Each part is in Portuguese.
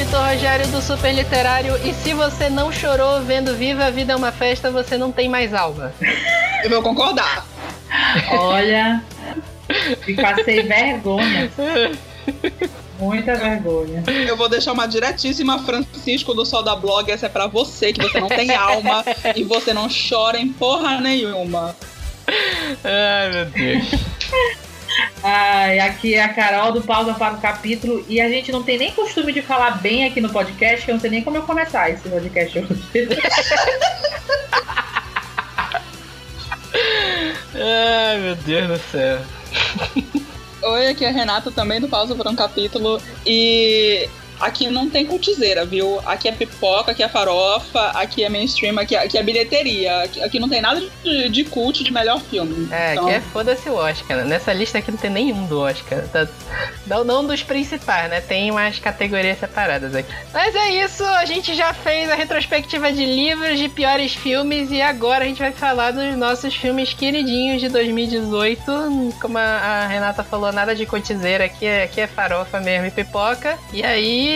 Vitor Rogério do Super Literário. E se você não chorou vendo Viva a Vida é uma Festa, você não tem mais alma. Eu vou concordar. Olha, e passei vergonha. Muita vergonha. Eu vou deixar uma diretíssima Francisco do Sol da Blog. Essa é pra você, que você não tem alma e você não chora em porra nenhuma. Ai, meu Deus. Ai, aqui é a Carol do Pausa para o Capítulo e a gente não tem nem costume de falar bem aqui no podcast, eu não sei nem como eu começar esse podcast hoje. Ai, meu Deus do céu. Oi, aqui é a Renata também do Pausa por um Capítulo e aqui não tem cultizeira, viu? Aqui é pipoca, aqui é farofa, aqui é mainstream, aqui, é, aqui é bilheteria. Aqui, aqui, não tem nada de, de cult de melhor filme. É, então... aqui é foda-se o Oscar. Nessa lista aqui não tem nenhum do Oscar. Tá, não, não dos principais, né? Tem umas categorias separadas aqui. Mas é isso, a gente já fez a retrospectiva de livros de piores filmes e agora a gente vai falar dos nossos filmes queridinhos de 2018. Como a, a Renata falou, nada de cotizeira, aqui é, aqui é farofa mesmo e pipoca. E aí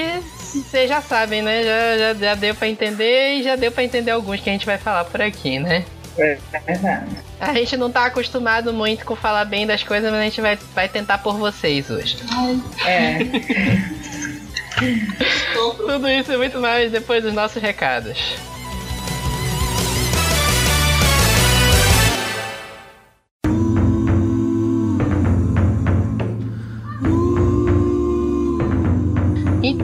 vocês já sabem, né? Já, já, já deu para entender e já deu para entender alguns que a gente vai falar por aqui, né? É, é verdade. A gente não tá acostumado muito com falar bem das coisas, mas a gente vai, vai tentar por vocês hoje. É. Tudo isso e muito mais depois dos nossos recados.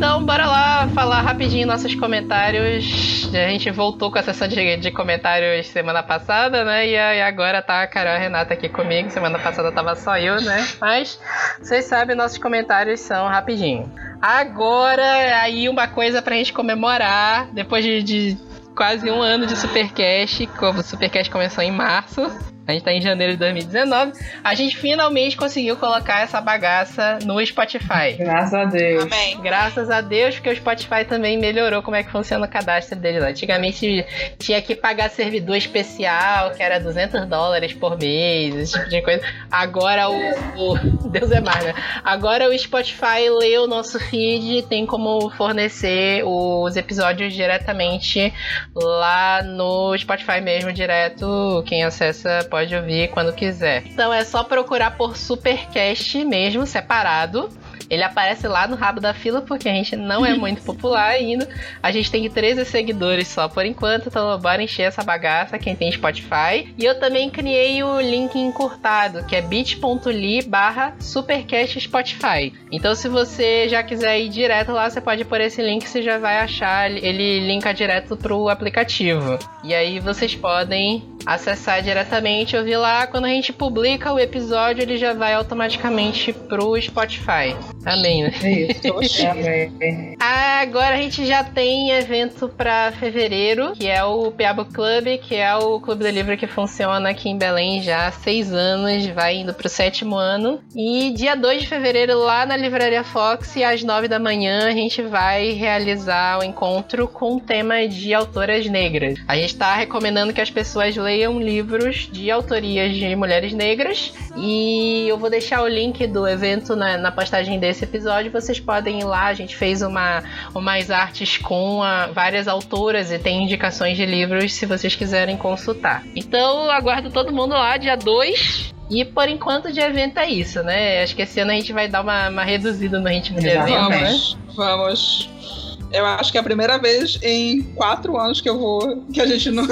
Então, bora lá falar rapidinho nossos comentários. A gente voltou com a sessão de, de comentários semana passada, né? E, e, agora tá a Carol e a Renata aqui comigo. Semana passada tava só eu, né? Mas vocês sabem, nossos comentários são rapidinho. Agora, aí uma coisa pra gente comemorar, depois de, de quase um ano de Supercast, como o Supercast começou em março. A gente tá em janeiro de 2019. A gente finalmente conseguiu colocar essa bagaça no Spotify. Graças a Deus. Amém. Graças a Deus, porque o Spotify também melhorou como é que funciona o cadastro dele lá. Antigamente tinha que pagar servidor especial, que era 200 dólares por mês, esse tipo de coisa. Agora o, o Deus é mais, né? Agora o Spotify lê o nosso feed, tem como fornecer os episódios diretamente lá no Spotify mesmo, direto. Quem acessa pode pode ouvir quando quiser. Então é só procurar por Supercast mesmo, separado. Ele aparece lá no rabo da fila porque a gente não é muito popular ainda. A gente tem 13 seguidores só por enquanto, então bora encher essa bagaça quem tem Spotify. E eu também criei o link encurtado, que é bit.ly barra supercast Spotify. Então se você já quiser ir direto lá, você pode pôr esse link, você já vai achar, ele linka direto pro aplicativo. E aí vocês podem acessar diretamente, ouvir lá. Quando a gente publica o episódio, ele já vai automaticamente pro Spotify. Amém, né? Isso, amém. Agora a gente já tem evento para fevereiro, que é o Piabo Club, que é o clube de livro que funciona aqui em Belém já há seis anos, vai indo pro sétimo ano. E dia 2 de fevereiro, lá na Livraria Fox, às nove da manhã, a gente vai realizar o encontro com o tema de autoras negras. A gente tá recomendando que as pessoas leiam livros de autorias de mulheres negras. E eu vou deixar o link do evento na, na postagem desse episódio, vocês podem ir lá. A gente fez uma, umas artes com a, várias autoras e tem indicações de livros se vocês quiserem consultar. Então, aguardo todo mundo lá, dia 2. E por enquanto de evento é isso, né? Acho que esse ano a gente vai dar uma, uma reduzida no ritmo de evento, né? Vamos. Eu acho que é a primeira vez em quatro anos que eu vou. Que a gente não.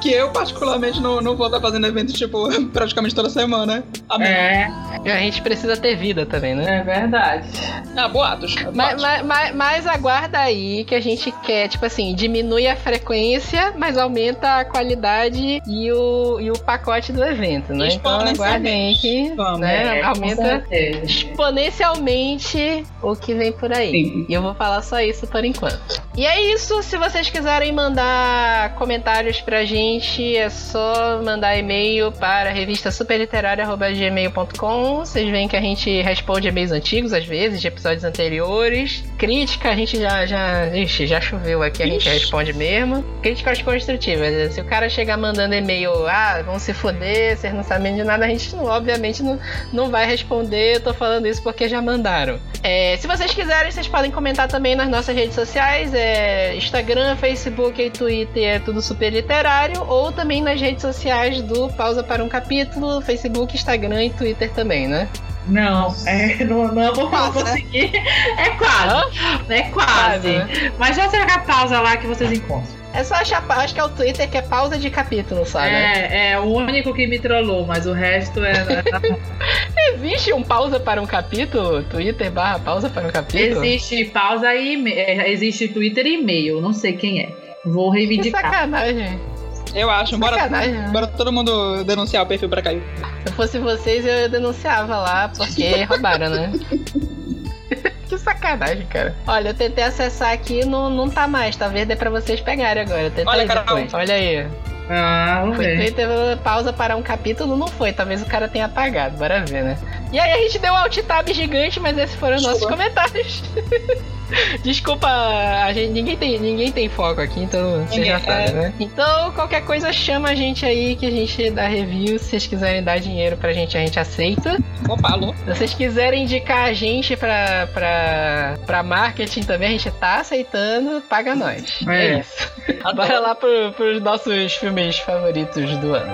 Que eu, particularmente, não, não vou estar fazendo evento, tipo, praticamente toda semana. Amém. É. A gente precisa ter vida também, né? É verdade. Ah, boatos. Mas, mas, mas, mas, aguarda aí que a gente quer, tipo assim, diminui a frequência, mas aumenta a qualidade e o, e o pacote do evento, né? Então aguardem que Vamos, né, é, aumenta exponencialmente o que vem por aí. Sim. E eu vou falar só isso por enquanto. E é isso. Se vocês quiserem mandar comentários pra gente, é só mandar e-mail para revistasuperliterária.gmail.com. Vocês veem que a gente responde e-mails antigos, às vezes, de episódios anteriores. Crítica, a gente já. já ixi, já choveu aqui, a gente Ixi. responde mesmo. Críticas construtivas. Se o cara chegar mandando e-mail, ah, vão se foder, vocês não sabem de nada, a gente, não, obviamente, não, não vai responder. Eu tô falando isso porque já mandaram. É, se vocês quiserem, vocês podem comentar também nas nossas redes sociais. É Instagram, Facebook e Twitter, é tudo super literário. Ou também nas redes sociais do Pausa para um Capítulo, Facebook, Instagram e Twitter também, né? Não, é, não, não vou Quase, né? conseguir. É quase. É quase. Quase, Mas já será a pausa lá que vocês encontram. É só achar, acho que é o Twitter que é pausa de capítulo, sabe? É, é o único que me trollou, mas o resto é. Existe um pausa para um capítulo? Twitter barra pausa para um capítulo? existe pausa e é, existe Twitter e e-mail. Não sei quem é. Vou Que reivindicar. sacanagem. Eu acho. Bora, né? bora todo mundo denunciar o perfil pra cair. Se eu fosse vocês, eu denunciava lá, porque roubaram, né? que sacanagem, cara. Olha, eu tentei acessar aqui e não, não tá mais. Talvez dê pra vocês pegarem agora. Olha, Carol. Olha aí. Ah, Foi. Twitter, pausa para um capítulo, não foi. Talvez o cara tenha apagado. Bora ver, né? E aí a gente deu um alt tab gigante, mas esses foram os nossos comentários. Desculpa, a gente, ninguém, tem, ninguém tem foco aqui, então Ninguém, já sabem, é. né? Então, qualquer coisa, chama a gente aí que a gente dá review. Se vocês quiserem dar dinheiro pra gente, a gente aceita. Opa, alô? Se vocês quiserem indicar a gente pra, pra, pra marketing também, a gente tá aceitando, paga nós. É, É. isso. Bora lá pro, pros nossos filmes favoritos do ano.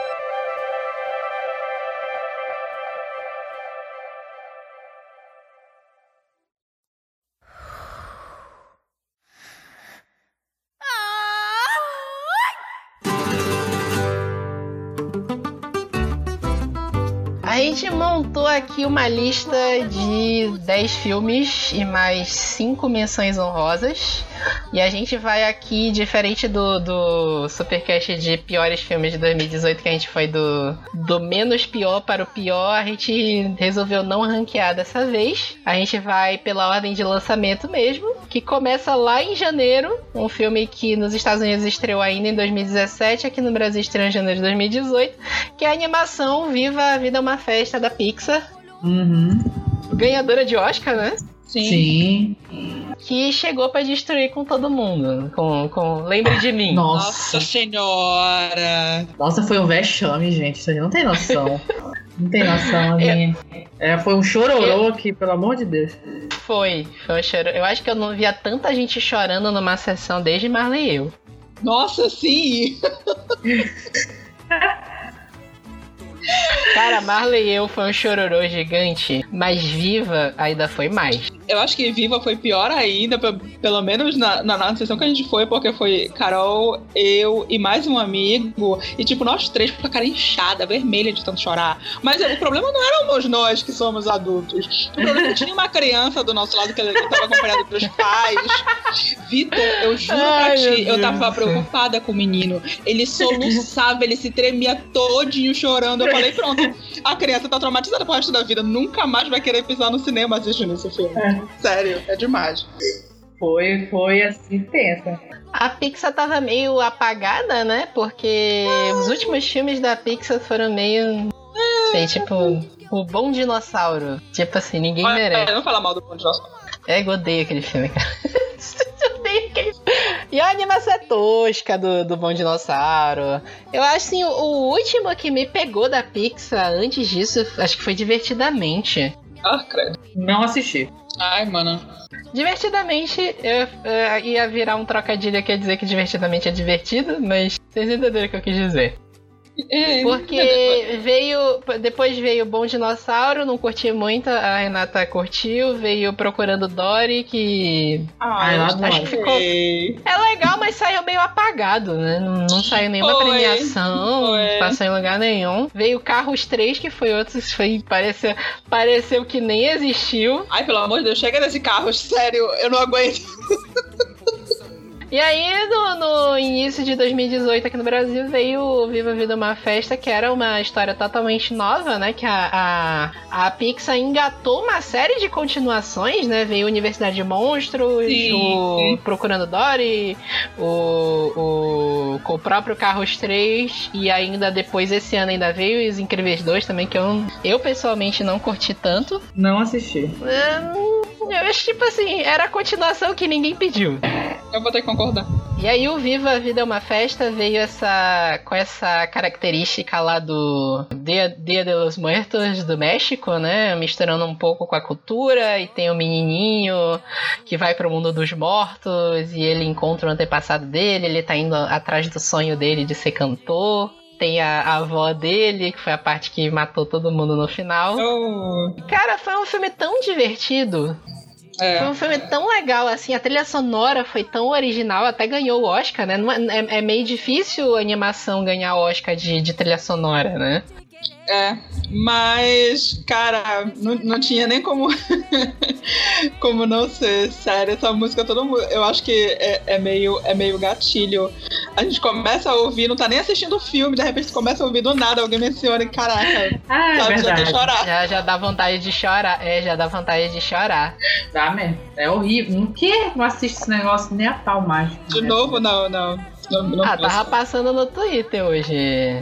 Gente montou aqui uma lista de 10 filmes e mais 5 menções honrosas. E a gente vai aqui, diferente do, do Supercast de piores filmes de 2018, que a gente foi do, do menos pior para o pior, a gente resolveu não ranquear dessa vez. A gente vai pela ordem de lançamento mesmo, que começa lá em janeiro, um filme que nos Estados Unidos estreou ainda em 2017, aqui no Brasil estreou em janeiro de 2018, que é a animação Viva a Vida é uma Festa da Pixar, Uhum. ganhadora de Oscar, né? Sim. Sim. Que chegou pra destruir com todo mundo, com, com Lembre de Mim. Nossa. Nossa senhora. Nossa, foi um vexame, gente. Vocês não tem noção. Não tem noção, assim. É, foi um chororô aqui, pelo amor de Deus. Foi, foi um choro. Eu acho que eu não via tanta gente chorando numa sessão desde Marley e eu. Nossa, sim. Cara, Marley e eu foi um chororô gigante, mas Viva ainda foi mais. Eu acho que Viva foi pior ainda, pe- pelo menos na, na, na sessão que a gente foi, porque foi Carol, eu e mais um amigo. E, tipo, nós três com a cara inchada, vermelha de tanto chorar. Mas o problema não éramos nós que somos adultos. O problema é que tinha uma criança do nosso lado que estava acompanhado pelos pais. Vitor, eu juro pra Ai, meu ti, eu tava preocupada com o menino. Ele soluçava, ele se tremia todinho chorando. Eu falei, pronto, a criança tá traumatizada pro resto da vida. Nunca mais vai querer pisar no cinema assistindo esse filme. Sério, é demais. Foi, foi assim, tensa. A Pixar tava meio apagada, né? Porque os últimos filmes da Pixar foram meio. Sei, tipo, o Bom Dinossauro. Tipo assim, ninguém Olha, merece. não fala mal do Bom Dinossauro. É, eu odeio aquele filme, cara. Eu odeio aquele E a animação é tosca do, do Bom Dinossauro. Eu acho assim, o, o último que me pegou da Pixar antes disso, acho que foi Divertidamente. Ah, credo. Não assisti. Ai, mano. Divertidamente, eu, eu ia virar um trocadilho que ia dizer que divertidamente é divertido, mas vocês entenderam o que eu quis dizer. É, Porque veio. Depois veio Bom Dinossauro, não curti muito, a Renata curtiu. Veio Procurando Dory, que. Ah, eu adoro. Acho que ficou-. É legal, mas saiu meio apagado, né? Não, não saiu nenhuma Foi, premiação, foi. não passou em lugar nenhum. Veio Carros 3, que foi outro, que foi, pareceu, pareceu que nem existiu. Ai, pelo amor de Deus, chega nesse carro, sério, eu não aguento. E aí, no, no, início de 2018, aqui no Brasil, veio o Viva Vida Uma Festa, que era uma história totalmente nova, né? Que a, a, a Pixar engatou uma série de continuações, né? Veio Universidade de Monstros, sim, o sim. Procurando Dory, o, o, com o próprio Carros 3, e ainda depois, esse ano, ainda veio Os Incríveis 2 também, que eu, eu pessoalmente não curti tanto. Não assisti. É, eu acho tipo assim, era a continuação que ninguém pediu. Eu vou ter que concordar. E aí o Viva a Vida é uma Festa veio essa com essa característica lá do Dia, Dia de los Muertos do México, né? Misturando um pouco com a cultura e tem o um menininho que vai para o mundo dos mortos e ele encontra o antepassado dele, ele tá indo atrás do sonho dele de ser cantor tem a, a, avó dele, que foi a parte que matou todo mundo no final. Oh. Cara, foi um filme tão divertido. É. Foi um filme tão legal, assim, a trilha sonora foi tão original, até ganhou o Oscar, né? É, é, é, meio difícil a animação ganhar Oscar de, de trilha sonora, né? É, mas, cara, não, não tinha nem como como não ser sério essa música todo mundo. Eu acho que é, é, meio, é meio gatilho. A gente começa a ouvir, não tá nem assistindo o filme, de repente começa a ouvir do nada, alguém menciona e caraca, ah, é sabe, verdade. já chorar. Já, já dá vontade de chorar. É, já dá vontade de chorar. Dá mesmo. É horrível. O que? Não assiste esse negócio nem a pau mágico. De né? novo, não, não. Não, não ah, tava passando no Twitter hoje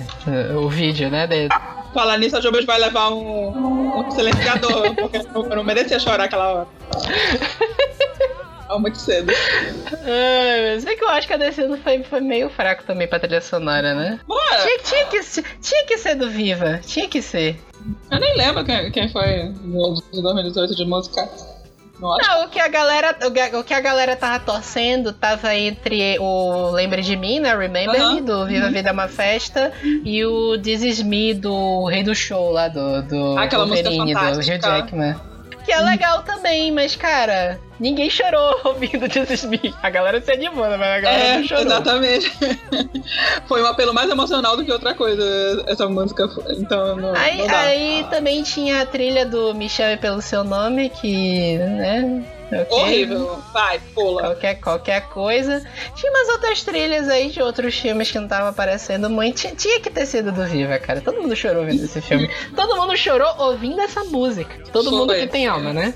o vídeo, né? De... Falar nisso, a Jobas vai levar um, um silenciador, porque eu não merecia chorar aquela hora. É muito cedo. Ai, mas é que eu acho que a DC foi, foi meio fraco também pra trilha sonora, né? Tinha, tinha, que, tinha que ser do Viva, tinha que ser. Eu nem lembro quem, quem foi de 2018 de música. Não, o que a galera, o que a galera tava torcendo tava entre o Lembre de Mim, né? Remember Me, do Viva a Vida é uma Festa, e o This Is Me do Rei do Show lá do, do Aquela Wolverine, do Hugh Jackman. Que é legal também, mas cara, ninguém chorou ouvindo Is Me. A galera se animou, mas a galera é, não chorou. Exatamente. Foi um apelo mais emocional do que outra coisa, essa música. Então, não, aí, não aí também tinha a trilha do Me Chame Pelo Seu Nome, que, né Okay. Horrível. Vai, pula. Qualquer, qualquer coisa. Tinha umas outras trilhas aí de outros filmes que não estavam aparecendo muito. Tinha, tinha, que ter sido do Viva, cara. Todo mundo chorou ouvindo esse filme. Todo mundo chorou ouvindo essa música. Todo Foi. mundo que tem alma, né?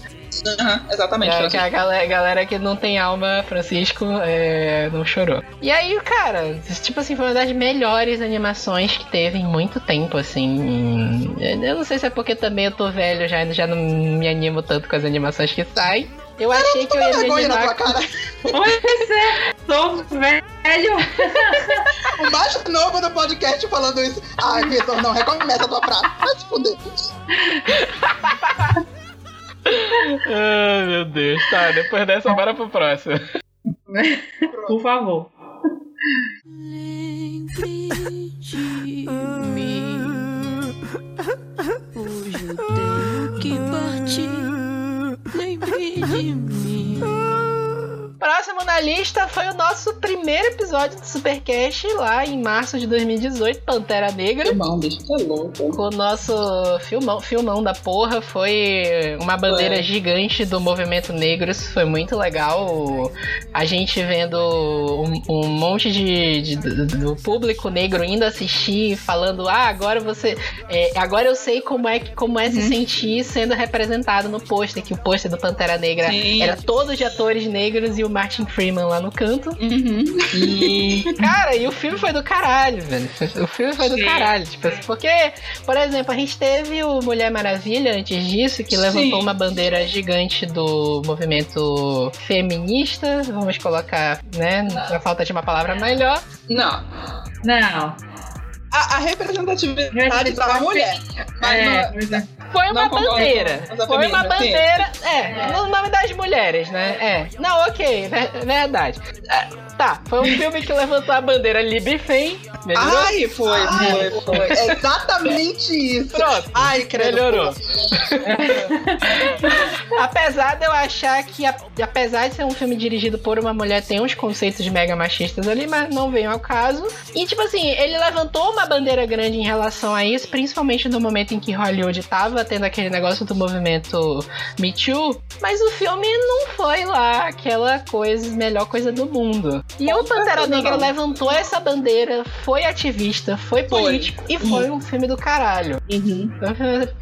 Uhum, exatamente. É, que a galera, galera, que não tem alma, Francisco, é, não chorou. E aí, cara, tipo assim, foi uma das melhores animações que teve em muito tempo, assim. Eu não sei se é porque também eu tô velho, já, já não me animo tanto com as animações que saem. Eu cara, achei que eu ia me animar com... Pois é, tô velho. o mais novo do podcast falando isso. Ai, Vitor, não, recomeça a tua frase. Vai se fuder. Ai, meu Deus. Tá, depois dessa, bora pro próximo. Por favor. Lembre de mim. Hoje eu tenho que partir. Lembre de mim. Próximo na lista foi o nosso primeiro episódio do Supercast lá em março de 2018, Pantera Negra. Filmão, bicho, tá louco. Com o nosso filmão, filmão da porra. Foi uma bandeira é. gigante do movimento negro. Isso foi muito legal. A gente vendo um, um monte de, de, do público negro indo assistir, falando: Ah, agora você. É, agora eu sei como é, como é uhum. se sentir sendo representado no pôster, que o pôster do Pantera Negra Sim. era todos de atores negros e o Martin Freeman lá no canto. Uhum. E, cara, e o filme foi do caralho, velho. O filme foi do Sim. caralho. Tipo, porque, por exemplo, a gente teve o Mulher Maravilha antes disso, que levantou Sim. uma bandeira gigante do movimento feminista. Vamos colocar, né? Na falta de uma palavra melhor. Não. Não a, a representatividade da mulher. É, foi uma bandeira. Foi uma bandeira. Sim. É, no nome das mulheres, né? É. Não, ok, verdade. É, tá, foi um filme que levantou a bandeira Libifem. Melhorou? Ai, foi, Ai, foi, foi. É exatamente isso. Pronto. Ai, credo. Melhorou. apesar de eu achar que, apesar de ser um filme dirigido por uma mulher, tem uns conceitos mega machistas ali, mas não vem ao caso. E, tipo assim, ele levantou uma bandeira grande em relação a isso, principalmente no momento em que Hollywood tava tava tendo aquele negócio do movimento Me Too, mas o filme não foi lá aquela coisa, melhor coisa do mundo. E o Pantera Negra levantou essa bandeira, foi ativista, foi Foi. político e foi um filme do caralho.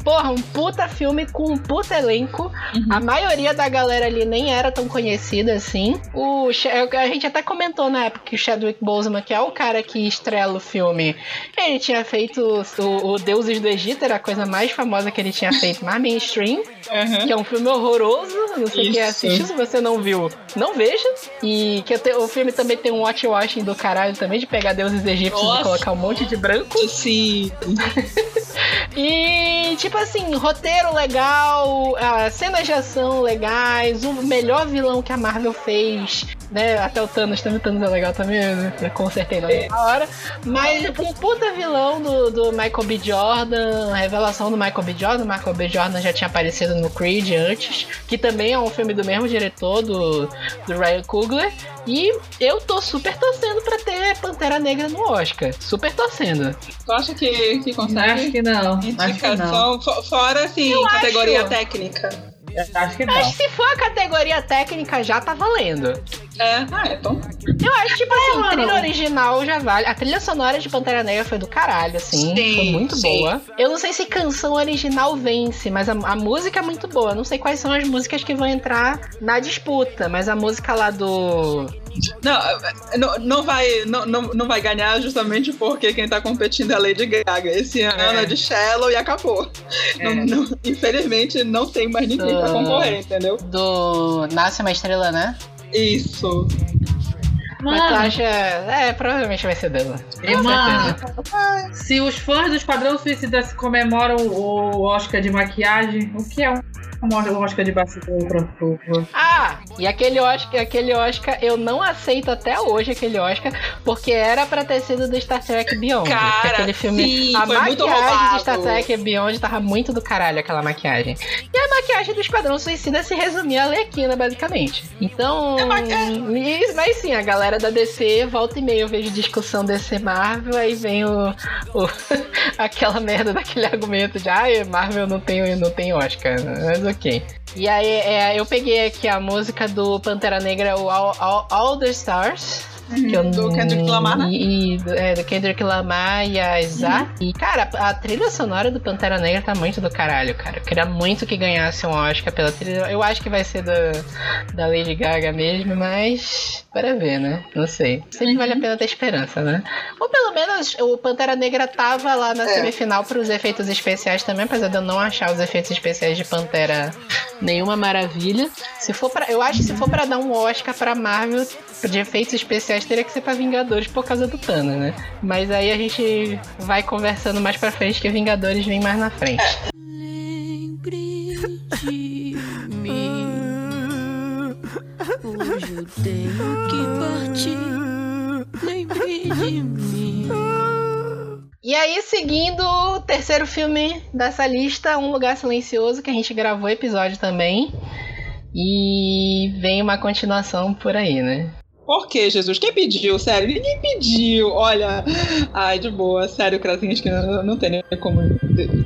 Porra, um puta filme com um puta elenco. A maioria da galera ali nem era tão conhecida assim. O, a gente até comentou na época que o Chadwick Boseman, que é o cara que estrela o filme, ele tinha feito o, o Deuses do Egito, era a coisa mais famosa que ele tinha feito, mais mainstream, Uhum. que é um filme horroroso. Não sei quem Isso. assistiu, se você não viu, não veja. E que te- o filme também tem um watch washing do caralho também, de pegar deuses egípcios Nossa. e colocar um monte de branco. Sim. E, tipo assim, roteiro legal, ah, cenas de ação legais, o melhor vilão que a Marvel fez, né? Até o Thanos também, o Thanos é legal também, né? Eu consertei na mesma hora. Mas um puta vilão do, do Michael B. Jordan, a revelação do Michael B. Jordan. O Michael B. Jordan já tinha aparecido no Creed antes, que também é um filme do mesmo diretor, do, do Ryan Coogler. E eu tô super torcendo pra ter Pantera Negra no Oscar. Super torcendo. Tu acha que, que consegue? Acho que não. Acho que não. Indicação, fo- fora assim, Eu categoria acho. técnica. Acho que Acho que se for a categoria técnica já tá valendo. É, ah, então. Eu acho, tipo assim, mano. trilha original já vale. A trilha sonora de Pantera Negra foi do caralho, assim. Sim, foi muito sim. boa. Eu não sei se canção original vence, mas a, a música é muito boa. Eu não sei quais são as músicas que vão entrar na disputa, mas a música lá do. Não, é, não, não, vai, não, não, não vai ganhar justamente porque quem tá competindo é a Lady Gaga. Esse ano é, de Shallow e acabou. É. Não- não- infelizmente, não tem mais ninguém pra concorrer, entendeu? Do. Nasce uma estrela, né? Isso. Mas tu Mano, acha. É, provavelmente vai ser dela. e, mano, se os fãs do Esquadrão Suicida se comemoram o Oscar de maquiagem, o que é um um Oscar de bastidor pro, pro... Ah, e aquele Oscar, aquele Oscar, eu não aceito até hoje aquele Oscar, porque era pra ter sido do Star Trek Beyond. Cara, Que aquele filme, sim, a maquiagem de Star Trek Beyond tava muito do caralho, aquela maquiagem. E maquiagem do Esquadrão Suicida se resumia a Alequina, basicamente. Então, É maquiagem. e- mas sim, a galera da DC, volta e meia eu vejo discussão DC Marvel, aí vem o, o- aquela merda daquele argumento de, ah, Marvel não tem, não tem Oscar, mas ok. E aí, é, eu peguei aqui a música do Pantera Negra, o All, All, All the Stars. Que eu Do Kendrick Lamar, né? E, do- é, do Kendrick Lamar e a Zá. E, cara, a trilha sonora do Pantera Negra tá muito do caralho, cara. Eu queria muito que ganhasse um Oscar pela trilha. Eu acho que vai ser da, da Lady Gaga mesmo, mas. Para ver, né? Não sei. Sempre vale a pena ter esperança, né? Ou pelo menos o Pantera Negra tava lá na É. semifinal pros efeitos especiais também, apesar de eu não achar os efeitos especiais de Pantera nenhuma maravilha. Se for para, eu acho que se for pra dar um Oscar pra Marvel de efeitos especiais teria que ser pra Vingadores por causa do Thanos, né? Mas aí a gente vai conversando mais pra frente que Vingadores vem mais na frente. Lembre de mim. Hoje eu tenho que partir. Lembre de mim. E aí, seguindo o terceiro filme dessa lista, Um Lugar Silencioso, que a gente gravou episódio também. E vem uma continuação por aí, né? Por que, Jesus? Quem pediu? Sério, ninguém pediu. Olha. Ai, de boa. Sério, Krasinski, não, não tem nem como.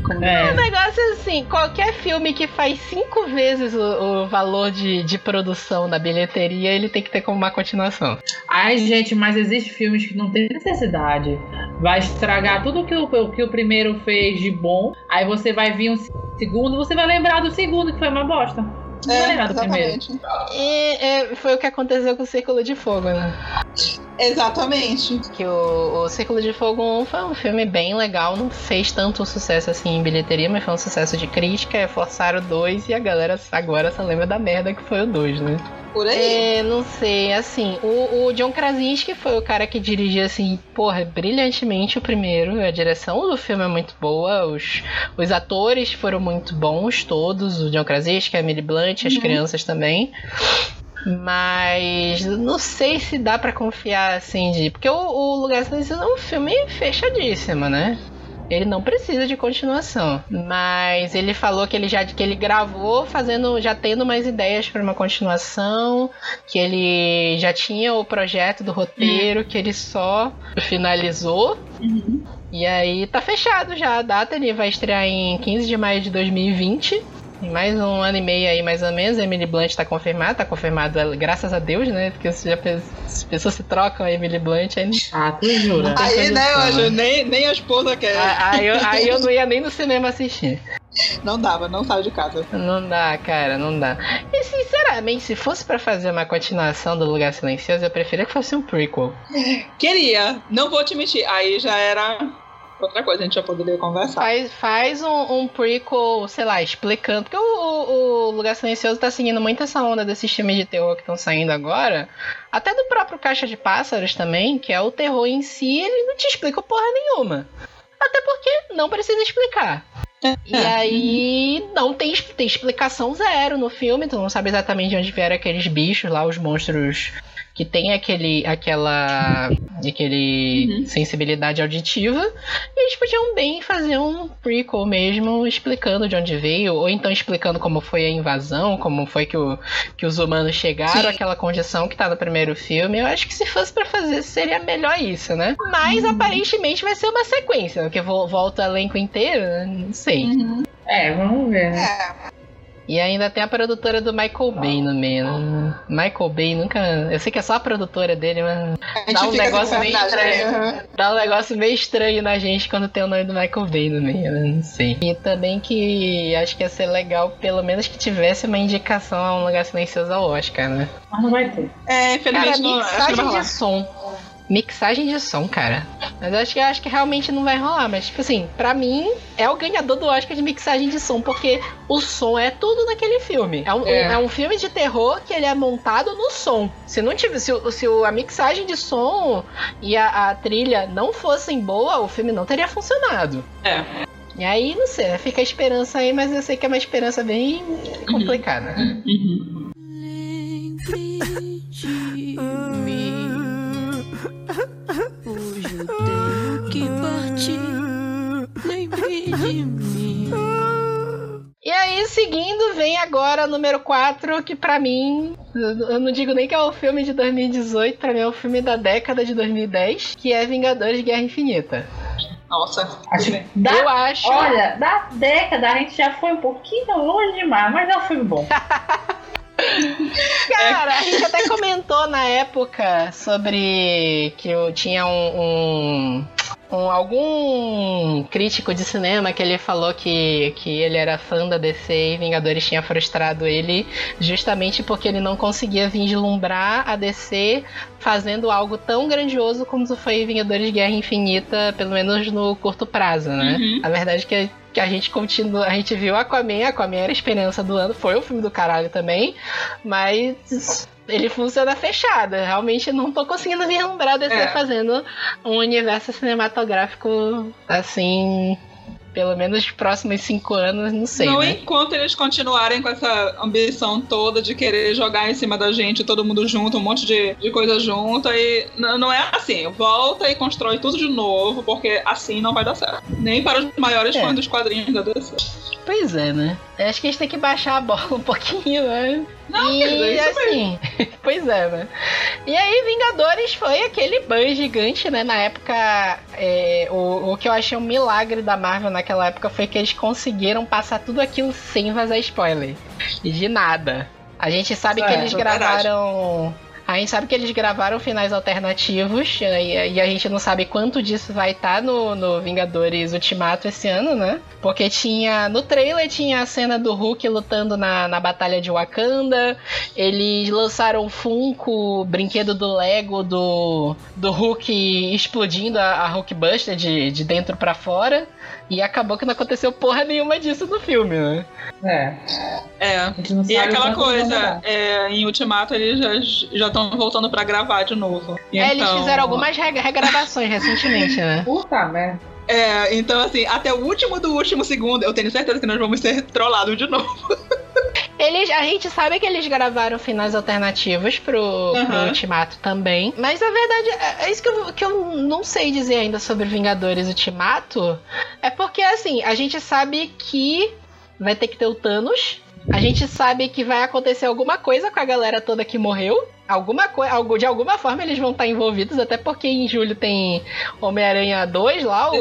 como... O É, negócio é assim, qualquer filme que faz cinco vezes o, o valor de, de produção da bilheteria, ele tem que ter como uma continuação. Ai, gente, mas existe filmes que não tem necessidade. Vai estragar tudo que o, que o primeiro fez de bom. Aí você vai vir um segundo, você vai lembrar do segundo, que foi uma bosta. Não É, do primeiro. exatamente. E é, foi o que aconteceu com o Círculo de Fogo, né? Exatamente. Que o, o Círculo de Fogo 1 foi um filme bem legal, não fez tanto sucesso assim em bilheteria, mas foi um sucesso de crítica, forçaram o 2 e a galera agora só lembra da merda que foi o 2, né? Por aí. É, não sei, assim, o, o John Krasinski foi o cara que dirigiu, assim, porra, brilhantemente o primeiro. A direção do filme é muito boa, os, os atores foram muito bons, todos, o John Krasinski, a Emily Blunt, as crianças também. Mas não sei se dá pra confiar, assim, de... Porque o, o Lugar Silencioso é um filme fechadíssimo, né? Ele não precisa de continuação. Mas ele falou que ele já que ele gravou fazendo, já tendo umas ideias para uma continuação, que ele já tinha o projeto do roteiro, que ele só finalizou. E aí tá fechado já a data, ele vai estrear em 15 de maio de 2020. Em mais um ano e meio aí, mais ou menos, a Emily Blunt tá confirmada, tá confirmado, graças a Deus, né? Porque já as pessoas se trocam a Emily Blunt, aí, Ah, tu jura? Aí, né, condição. Anjo, nem, nem a esposa quer. aí, eu, aí eu não ia nem no cinema assistir. Não dava, não saiu de casa. Não dá, cara, não dá. E sinceramente, se fosse pra fazer uma continuação do Lugar Silencioso, eu preferia que fosse um prequel. Queria, não vou te mentir. Aí já era outra coisa, a gente já poderia conversar. Faz, faz um, um prequel, sei lá, explicando. Porque o, o- o Lugar Silencioso tá seguindo muito essa onda desses filmes de terror que estão saindo agora. Até do próprio Caixa de Pássaros também, que é o terror em si, ele não te explica porra nenhuma. Até porque não precisa explicar. E aí não tem, tem explicação zero no filme, tu não sabe exatamente de onde vieram aqueles bichos lá, os monstros que tem aquele aquela aquele Uhum. sensibilidade auditiva. E eles podiam bem fazer um prequel mesmo, explicando de onde veio, ou então explicando como foi a invasão, como foi que, o, que os humanos chegaram, Sim. aquela condição que tá no primeiro filme. Eu acho que se fosse pra fazer, seria melhor isso, né? Mas aparentemente vai ser uma sequência, porque vo- volta o elenco inteiro, né? não sei. É, vamos ver, né? É, E ainda tem a produtora do Michael Bay no meio. né? Michael Bay nunca. Eu sei que é só a produtora dele, mas a gente Dá um negócio meio estranho. dá um negócio meio estranho na gente quando tem o nome do Michael Bay no meio, né? Não sei. E também que acho que ia ser legal, pelo menos que tivesse uma indicação a um lugar silencioso ao Oscar, né? Mas não vai ter. É, Cara, infelizmente não, acho que não mixagem de som. Mixagem de som, cara. Mas acho que, acho que realmente não vai rolar. Mas, tipo assim, pra mim, é o ganhador do Oscar de mixagem de som, porque o som é tudo naquele filme. É um, É. é um filme de terror que ele é montado no som. Se não tiver, se, o- se a mixagem de som e a, a trilha não fossem boa, o filme não teria funcionado. É. E aí, não sei, fica a esperança aí, mas eu sei que é uma esperança bem complicada. Uhum. Lembre de mim. Hoje eu tenho que partir. Lembre de mim. E aí, seguindo, vem agora o número 4, que pra mim, eu não digo nem que é o filme de 2018, pra mim é o filme da década de 2010, que é Vingadores Guerra Infinita. Nossa. Acho que da, Eu acho. Olha, da década a gente já foi um pouquinho longe demais, mas é um filme bom. Cara, a gente até comentou na época sobre que eu tinha um, um- um- algum crítico de cinema que ele falou que, que ele era fã da DC e Vingadores tinha frustrado ele justamente porque ele não conseguia vislumbrar a DC fazendo algo tão grandioso como foi Vingadores Guerra Infinita, pelo menos no curto prazo, né? Uhum. A verdade é que que a gente continua, a gente viu Aquaman, Aquaman era a experiência do ano, foi um filme do caralho também, mas ele funciona fechado. Realmente não tô conseguindo vislumbrar DC É. fazendo um universo cinematográfico assim, pelo menos nos próximos cinco anos, não sei, não né? enquanto eles continuarem com essa ambição toda de querer jogar em cima da gente, todo mundo junto, um monte de, de coisa junto, aí n- não é assim. Volta e constrói tudo de novo, porque assim não vai dar certo. Nem para os maiores É. fãs dos quadrinhos da DC. Pois é, né? Eu Acho que a gente tem que baixar a bola um pouquinho, né? Não, e dizer, isso assim, pois é, né? E aí, Vingadores foi aquele ban gigante, né? Na época, é, o, o que eu achei um milagre da Marvel naquela época foi que eles conseguiram passar tudo aquilo sem vazar spoiler. De nada. A gente sabe que É, eles é verdade. Gravaram. A gente sabe que eles gravaram finais alternativos e, e a gente não sabe quanto disso vai estar no, no Vingadores Ultimato esse ano, né? Porque tinha. No trailer tinha a cena do Hulk lutando na, na Batalha de Wakanda. Eles lançaram o Funko, brinquedo do Lego do, do Hulk explodindo a, a Hulkbuster de, de dentro pra fora. E acabou que não aconteceu porra nenhuma disso no filme, né? É. É. E aquela coisa, é, em Ultimato eles já estão voltando pra gravar de novo. É, eles Então- fizeram algumas reg- regravações recentemente, né? Puta merda. É, então assim, até o último do último segundo, eu tenho certeza que nós vamos ser trollados de novo. Eles, a gente sabe que eles gravaram finais alternativos pro, pro Aham. Ultimato também. Mas a verdade é, é isso que eu, que eu não sei dizer ainda sobre Vingadores Ultimato. É porque, assim, a gente sabe que vai ter que ter o Thanos. A gente sabe que vai acontecer alguma coisa com a galera toda que morreu. Alguma coisa, algo, de alguma forma eles vão estar envolvidos, até porque em julho tem Homem-Aranha 2 lá, o,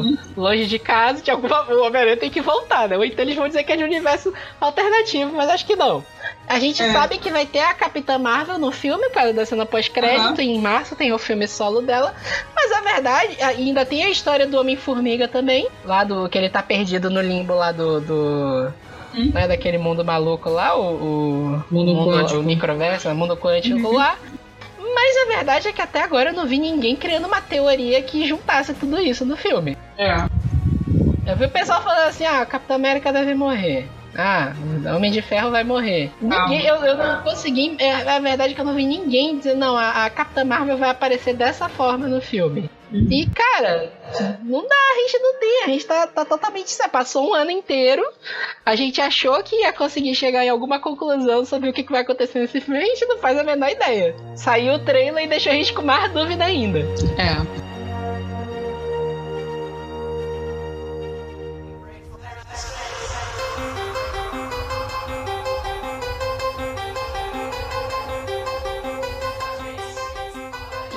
o Longe de Casa, de alguma o Homem-Aranha tem que voltar, né? Ou então eles vão dizer que é de universo alternativo, mas acho que não. A gente É. sabe que vai ter a Capitã Marvel no filme, causa da cena pós-crédito, Aham. em março tem o filme solo dela. Mas a verdade, ainda tem a história do Homem-Formiga também, lá do que ele tá perdido no limbo lá do. do Hum. né, daquele mundo maluco lá, o. o Mundo quântico. O microverso, o mundo quântico Uhum. lá. Mas a verdade é que até agora eu não vi ninguém criando uma teoria que juntasse tudo isso no filme. É. Eu vi o pessoal falando assim: ah, Capitão América deve morrer. Ah, Homem de Ferro vai morrer. Ninguém, eu, eu não consegui. É, a verdade é que eu não vi ninguém dizer, não, a, a Capitã Marvel vai aparecer dessa forma no filme. E, cara, não dá, a gente não tem, a gente tá, tá totalmente. Você passou um ano inteiro, a gente achou que ia conseguir chegar em alguma conclusão sobre o que, que vai acontecer nesse filme, a gente não faz a menor ideia. Saiu o trailer e deixou a gente com mais dúvida ainda. É.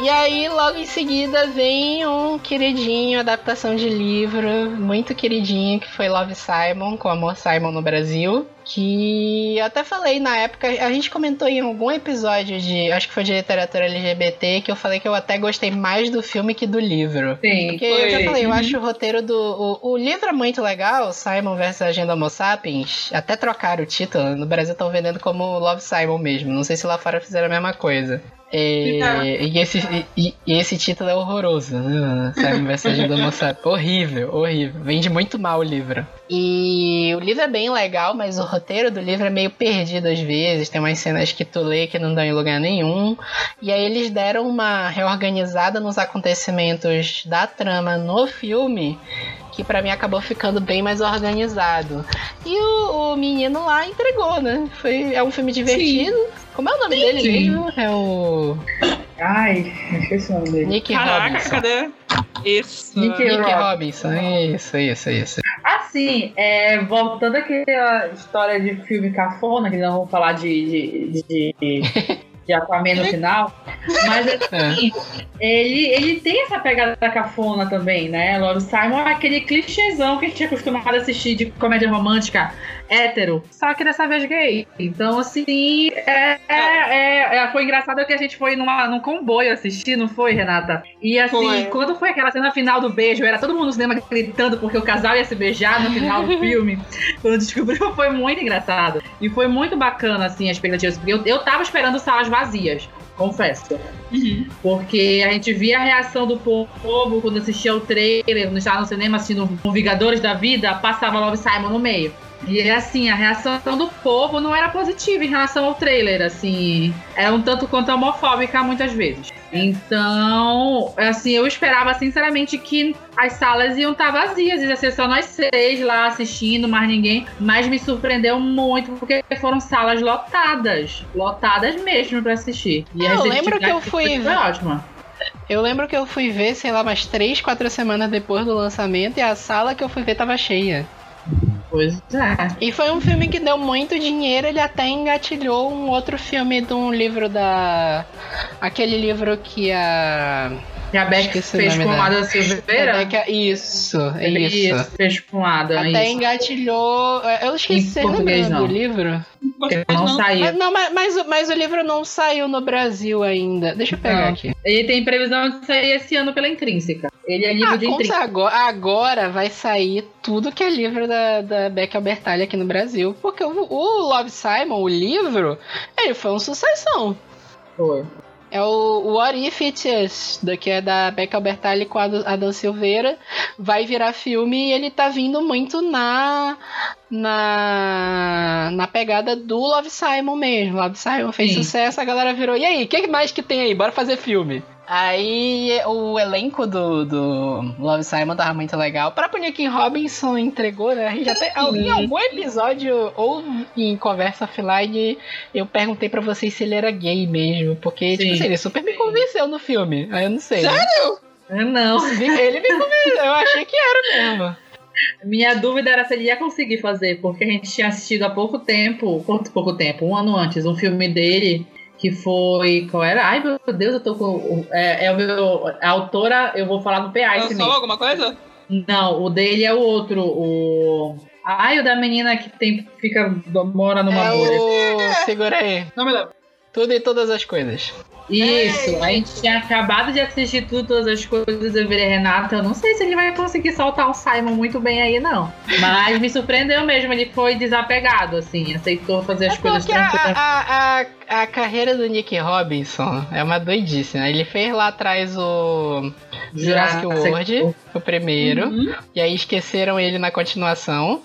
E aí, logo em seguida, vem um queridinho, adaptação de livro, muito queridinho, que foi Love Simon, com Amor Simon no Brasil. Que eu até falei na época, a gente comentou em algum episódio de, acho que foi de literatura LGBT, que eu falei que eu até gostei mais do filme que do livro. Sim. Porque eu já Foi. falei, eu Uhum. acho o roteiro do. O, o livro é muito legal, Simon vs Agenda Homo Sapiens. Até trocaram o título. No Brasil estão vendendo como Love Simon mesmo. Não sei se lá fora fizeram a mesma coisa. E, Fizeram. e esse, e, e esse título é horroroso, né? Vs Agenda Homo Sapiens. Horrível, horrível. Vende muito mal o livro. E o livro é bem legal, mas o roteiro do livro é meio perdido às vezes. Tem umas cenas que tu lê que não dão em lugar nenhum. E aí eles deram uma reorganizada nos acontecimentos da trama no filme, que pra mim acabou ficando bem mais organizado. E o, o menino lá entregou, né? Foi, é um filme divertido. Como é o nome dele mesmo? É o Ai, esqueci o nome dele. Nick Caraca, Robinson. cadê? Isso. Nick Nick Rob- Robinson, isso, isso, isso. Assim, é, voltando àquela história de filme cafona, que não vamos falar de, de, de, de, de Aquaman no final, mas assim, ele, ele tem essa pegada da cafona também, né? Love Simon é aquele clichêzão que a gente é acostumado a assistir de comédia romântica hétero, só que dessa vez gay. Então, assim, é, é, é- foi engraçado que a gente foi numa, num comboio assistir, não foi, Renata? E assim, Foi. quando foi aquela cena final do beijo, era todo mundo no cinema gritando porque o casal ia se beijar no final do filme. Quando descobriu, foi muito engraçado. E foi muito bacana, assim, as expectativas. Porque eu, eu tava esperando salas vazias, confesso. Uhum. Porque a gente via a reação do povo quando assistia o trailer, quando estava no cinema assistindo Vingadores da Vida, passava Love Simon no meio. E assim, a reação do povo não era positiva em relação ao trailer, assim, é um tanto quanto homofóbica muitas vezes. Então, assim, eu esperava sinceramente que as salas iam estar vazias, ia ser só nós seis lá assistindo, mais ninguém. Mas me surpreendeu muito porque foram salas lotadas, lotadas mesmo pra assistir. E a Eu lembro que eu fui- foi ótima. Eu lembro que eu fui ver, sei lá, umas 3, 4 semanas depois do lançamento e a sala que eu fui ver tava cheia. Pois é. E foi um filme que deu muito dinheiro, ele até engatilhou um outro filme de um livro da. Aquele livro que a. E a Beck fez com dela. Silveira. É que- Isso, é isso. fez com a Ada. Até isso. engatilhou. Eu esqueci o nome português, do não. livro. Porque não Mas, saiu. não, mas, mas, o- mas o livro não saiu no Brasil ainda. Deixa eu pegar Não. aqui. Ele tem previsão de sair esse ano pela Intrínseca. Ele é livro Ah, de Intrínseca. agora, agora vai sair tudo que é livro da, da Becky Albertalli aqui no Brasil. Porque o, o Love Simon, o livro, ele foi um sucessão. Foi. É o What If It Is, que é da Becca Albertalli com a Adam Silveira. Vai virar filme e ele tá vindo muito na na, na pegada do Love Simon mesmo. Love Simon fez Sim. sucesso, a galera virou. E aí, o que mais que tem aí? Bora fazer filme. Aí o elenco do, do Love Simon tava muito legal. Pra próprio Nick Robinson entregou, né? A gente até, em algum episódio ou em conversa offline eu perguntei pra vocês se ele era gay mesmo. Porque, tipo Sim. assim, ele super me convenceu no filme. Aí eu não sei. Sério? Ah, Não. Ele me convenceu, eu achei que era mesmo. Minha dúvida era se ele ia conseguir fazer, porque a gente tinha assistido há pouco tempo, quanto pouco tempo, um ano antes, um filme dele que foi. Qual era? Ai meu Deus, eu tô com. É, é o meu. A autora, eu vou falar no PA Lançou mês. alguma coisa? Não, o dele é o outro. O. Ai, o da menina que tem, fica, mora numa É bolha. o... Segura aí. Não me lembro. Tudo e todas as coisas. Isso, a gente tinha acabado de assistir tudo, todas as coisas, eu virei Renata. Eu não sei se ele vai conseguir soltar o Simon muito bem aí, não. Mas me surpreendeu mesmo, ele foi desapegado, assim, aceitou fazer as É coisas porque a, tranquilas. a, a, a carreira do Nick Robinson é uma doidice, né? Ele fez lá atrás o Jurassic World, o primeiro, Uhum. e aí esqueceram ele na continuação.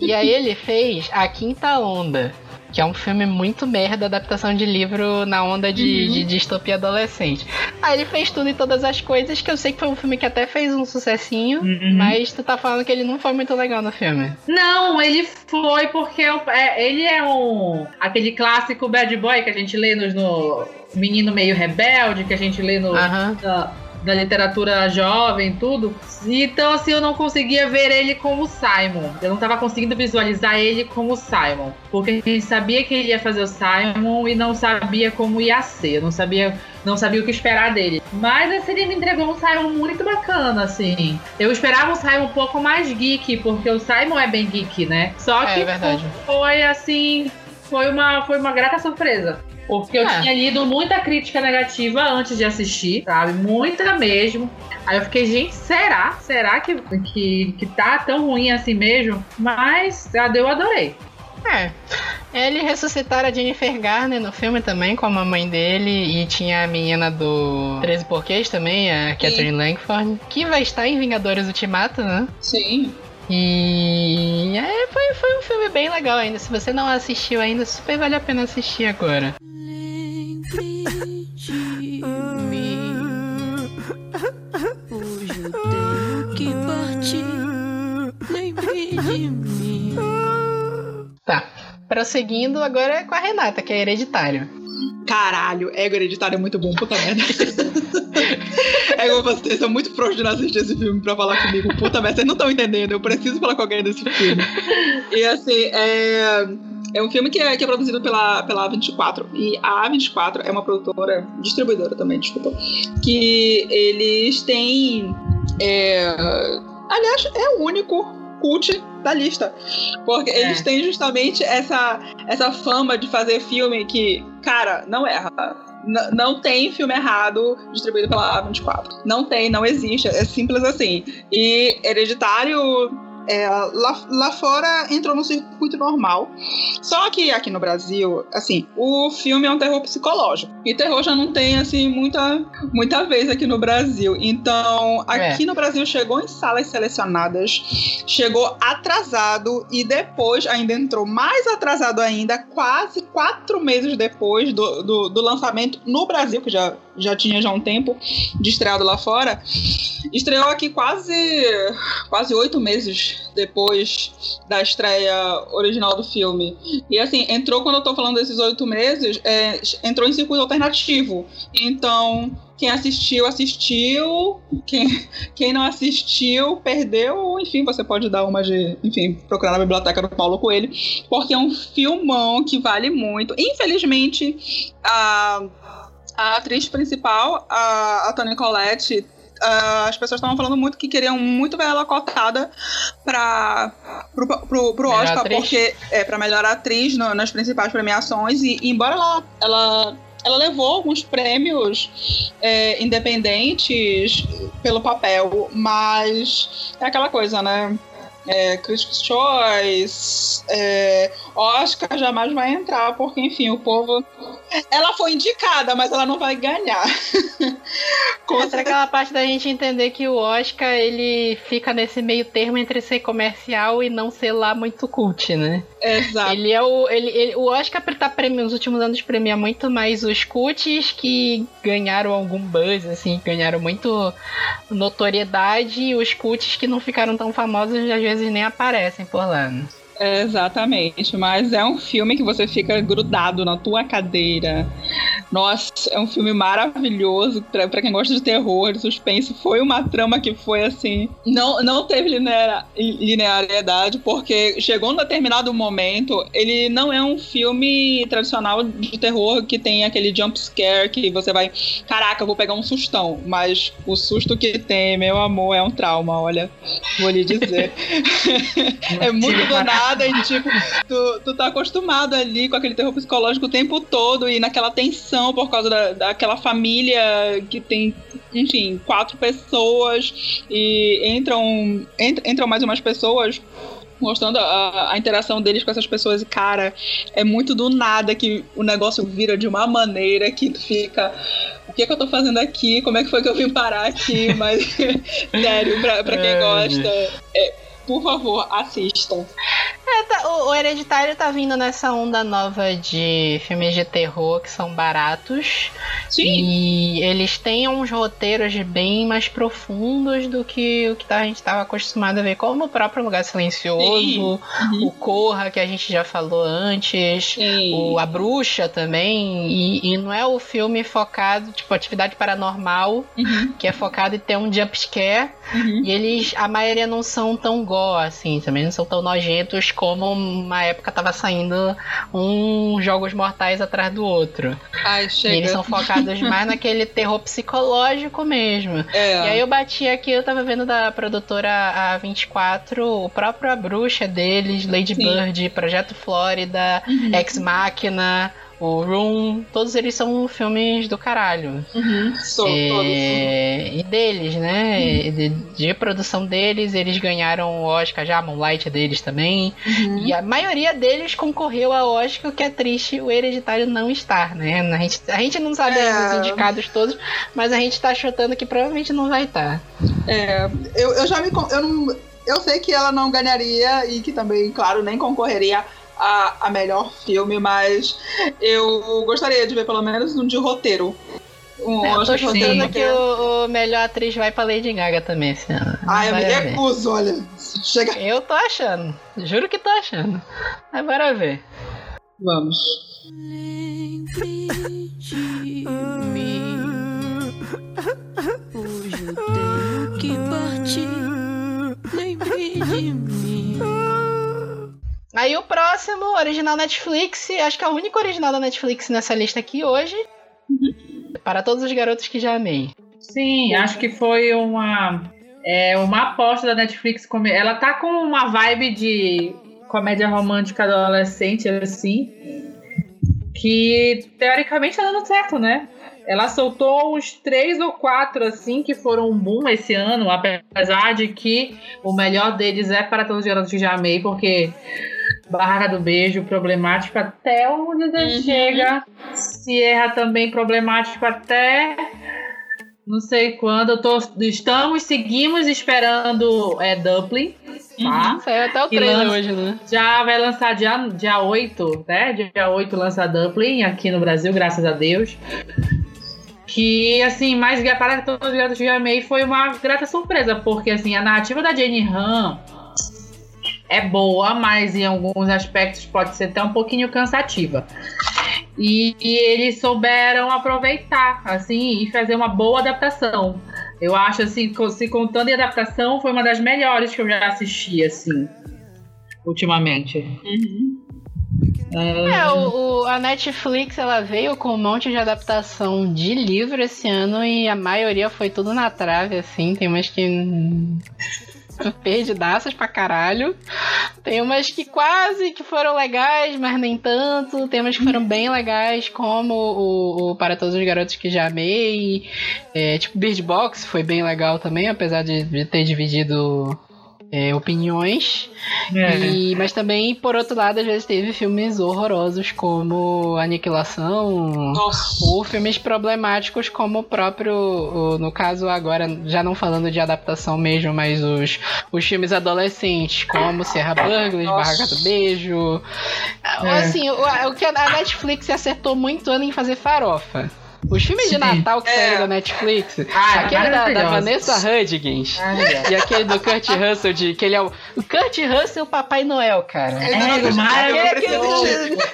e aí ele fez A Quinta Onda, que é um filme muito merda, adaptação de livro na onda de, Uhum. de distopia adolescente. Aí ele fez tudo e todas as coisas, que eu sei que foi um filme que até fez um sucessinho, Uhum. mas tu tá falando que ele não foi muito legal no filme. Não, ele foi porque eu- é, ele é um. aquele clássico bad boy que a gente lê nos, no Menino Meio Rebelde, que a gente lê no, Aham. da, da literatura jovem, tudo. Então, assim, eu não conseguia ver ele como Simon. Eu não tava conseguindo visualizar ele como Simon. Porque a gente sabia que ele ia fazer o Simon e não sabia como ia ser. Eu não sabia, não sabia o que esperar dele. Mas assim, ele me entregou um Simon muito bacana, assim. Eu esperava um Simon um pouco mais geek, porque o Simon é bem geek, né? Só É, que é verdade. foi assim. Foi uma, foi uma grata surpresa. Porque eu É. tinha lido muita crítica negativa antes de assistir, sabe? Muita mesmo. Aí eu fiquei, gente, será? Será que, que, que tá tão ruim assim mesmo? Mas eu adorei. É. Ele ressuscitaram a Jennifer Garner no filme também, com a mamãe dele, e tinha a menina do 13 Porquês também, a Catherine Langford, que vai estar em Vingadores Ultimato, né? Sim. E é, foi, foi um filme bem legal ainda. Se você não assistiu ainda, super vale a pena assistir agora. Lembre de mim. Hoje eu tenho que partir. Lembre de mim. Tá. Prosseguindo, agora é com a Renata, que é hereditário. Caralho, Ego Hereditário é muito bom, puta merda. Ego, vocês são muito frouxos de não assistir esse filme pra falar comigo. Puta merda, vocês não estão entendendo. Eu preciso falar com alguém desse filme. E assim, é. É um filme que é, que é produzido pela, pela A24. E a A24 é uma produtora, distribuidora também, desculpa. Que eles têm. é, aliás, é o único cult da lista. Porque É. eles têm justamente essa, essa fama de fazer filme que, cara, não erra. Não tem filme errado distribuído pela A24. Não tem, não existe. É simples assim. E Hereditário. É, lá, lá fora entrou no circuito normal. Só que aqui no Brasil, assim, o filme é um terror psicológico. E terror já não tem, assim, muita, muita vez aqui no Brasil. Então, aqui no Brasil chegou em salas selecionadas, chegou atrasado e depois ainda entrou mais atrasado ainda, quase quatro meses depois do, do, do lançamento no Brasil, que já, já tinha já um tempo de estreado lá fora. Estreou aqui quase quase oito meses depois da estreia original do filme. E assim, entrou quando eu tô falando desses oito meses, é, entrou em circuito alternativo. Então, quem assistiu, assistiu. Quem, quem não assistiu, perdeu. Enfim, você pode dar uma de. Enfim, procurar na biblioteca do Paulo Coelho. Porque é um filmão que vale muito. Infelizmente, a, a atriz principal, a, a Toni Collette. ah, as pessoas estavam falando muito que queriam muito ver ela cotada para pro, pro, pro Oscar, porque é para melhor atriz no- nas principais premiações e, e embora ela, ela ela levou alguns prêmios é, independentes pelo papel, mas é aquela coisa, né? É, Critics' Choice, é, Oscar jamais vai entrar, porque, enfim, o povo. Ela foi indicada, mas ela não vai ganhar. Entra aquela parte da gente entender que o Oscar ele fica nesse meio termo entre ser comercial e não ser lá muito cult, né? Exato. Ele é o. Ele, ele- o Oscar tá premiando, nos últimos anos premia muito mais os cults que ganharam algum buzz, assim, ganharam muito notoriedade, e os cults que não ficaram tão famosos às vezes nem aparecem por lá. Exatamente, mas é um filme que você fica grudado na tua cadeira. Nossa, é um filme maravilhoso pra, pra quem gosta de terror, de suspense. Foi uma trama que foi assim. Não, não teve linear- linearidade, porque chegou num determinado momento. Ele não é um filme tradicional de terror que tem aquele jump scare que você vai. Caraca, eu vou pegar um sustão. Mas o susto que tem, meu amor, é um trauma, olha. Vou lhe dizer. é muito do nada e tipo, tu, tu tá acostumado ali com aquele terror psicológico o tempo todo e naquela tensão por causa da, daquela família que tem, enfim, quatro pessoas e entram, ent- entram mais umas pessoas mostrando a, a interação deles com essas pessoas e cara, é muito do nada que o negócio vira de uma maneira que tu fica o que, que eu tô fazendo aqui? Como é que foi que eu vim parar aqui? Mas, sério, pra, pra quem É, gosta, é, por favor, assistam. É, tá- o, o Hereditário tá vindo nessa onda nova de filmes de terror que são baratos. Sim. E eles têm uns roteiros bem mais profundos do que o que tá- a gente estava acostumado a ver, como o próprio Lugar Silencioso, Uhum. o Corra, que a gente já falou antes. Sim. O A Bruxa também, e, e não é o filme focado, tipo, atividade paranormal, Uhum. que é focado em ter um jump scare, Uhum. e eles, a maioria não são tão gore, assim, também não são tão nojentos como uma época tava saindo um Jogos Mortais atrás do outro. Ai, E chega. eles são focados mais naquele terror psicológico mesmo. É. E aí eu bati aqui, eu tava vendo da produtora A24, o próprio A Bruxa deles, Lady Sim. Bird, Projeto Flórida, Uhum. Ex Machina, o Room, todos eles são filmes do caralho. Uhum. Sou, todos. É, e deles, né? De, de produção deles, eles ganharam o Oscar já, a Moonlight é deles também. Uhum. E a maioria deles concorreu ao Oscar, o que é triste o Hereditário não estar, né? A gente, a gente não sabe É. ainda os indicados todos, mas a gente tá chutando que provavelmente não vai estar. É, eu, eu já me. Eu, não, eu sei que ela não ganharia e que também, claro, nem concorreria a, a melhor filme, mas eu gostaria de ver pelo menos um de roteiro. Um É, eu tô porque- que o, o melhor atriz vai pra Lady Gaga também esse ano. Ah, eu me ver. recuso, olha. Chega. Eu tô achando. Juro que tô achando. Mas bora ver. Vamos. Lembre de mim. Hoje eu tenho que partir. Lembre de mim. Aí o próximo, original Netflix, acho que é o único original da Netflix nessa lista aqui hoje. Para todos os garotos que já amei. Sim, acho que foi uma, é, uma aposta da Netflix. Ela tá com uma vibe de comédia romântica adolescente, assim, que teoricamente tá dando certo, né? Ela soltou uns três ou quatro, assim, que foram um boom esse ano, apesar de que o melhor deles é para todos os garotos que já amei, porque Barraca do Beijo, problemático até onde Deus Uhum. chega. Se erra também problemático até não sei quando. Eu tô, estamos, seguimos esperando é, Dumpling, tá? Saiu até o trailer lança- hoje, né? Já vai lançar dia, dia 8, né? Dia 8 lança Dumpling aqui no Brasil, graças a Deus. Que, assim, mais para todos os gatos que eu amei foi uma grata surpresa, porque, assim, a narrativa da Jane Han é boa, mas em alguns aspectos pode ser até um pouquinho cansativa. E, e eles souberam aproveitar, assim, e fazer uma boa adaptação. Eu acho, assim, se contando em adaptação, foi uma das melhores que eu já assisti, assim, ultimamente. Uhum. É, o, o- a Netflix ela veio com um monte de adaptação de livro esse ano e a maioria foi tudo na trave, assim. Tem umas que. Perdidaças pra caralho. Tem umas que quase que foram legais, mas nem tanto. Tem umas que foram bem legais, como o, o Para Todos os Garotos que Já Amei. É, tipo, Bird Box foi bem legal também, apesar de, de ter dividido é, opiniões. É. E- mas também, por outro lado, às vezes teve filmes horrorosos como Aniquilação, Nossa. ou filmes problemáticos como o próprio, o- no caso agora, já não falando de adaptação mesmo, mas os, os filmes adolescentes, como Serra Burgles. Barraca do Beijo. É. Assim, o, o que a Netflix acertou muito ano em fazer farofa. Os filmes de Sim. Natal que É. saíram da Netflix, Ah, aquele da, da. Vanessa Hudgens Maravilhoso. e aquele do Kurt Russell, de, que ele é o, o Kurt Russell Papai Noel, cara. É, ele não precisa-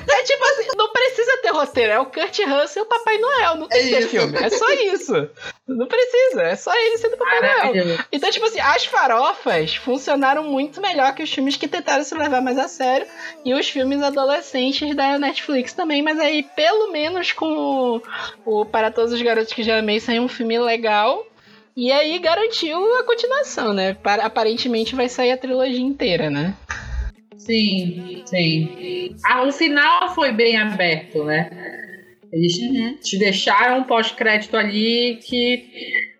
É tipo assim, não precisa ter roteiro, é o Kurt Russell o Papai Noel, não tem É que ter isso. filme, é só isso. Não precisa, é só ele sendo Papai Noel. Então, tipo assim, as farofas funcionaram muito melhor que os filmes que tentaram se levar mais a sério e os filmes adolescentes da Netflix também, mas aí pelo menos com o, o Para Todos os Garotos que Já Amei saiu um filme legal. E aí garantiu a continuação, né? Pa- Aparentemente vai sair a trilogia inteira, né? Sim, sim. Ah, o final foi bem aberto, né? Eles te deixaram um pós-crédito ali que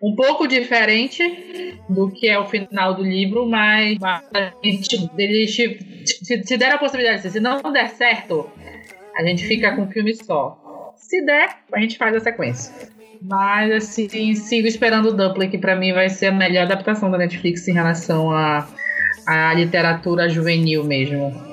um pouco diferente do que é o final do livro, mas, mas eles te- te, te- deram a possibilidade se não der certo, a gente fica com um filme só. Se der, a gente faz a sequência. Mas assim, sigo esperando o Dumpling, que pra mim vai ser a melhor adaptação da Netflix em relação a a literatura juvenil mesmo.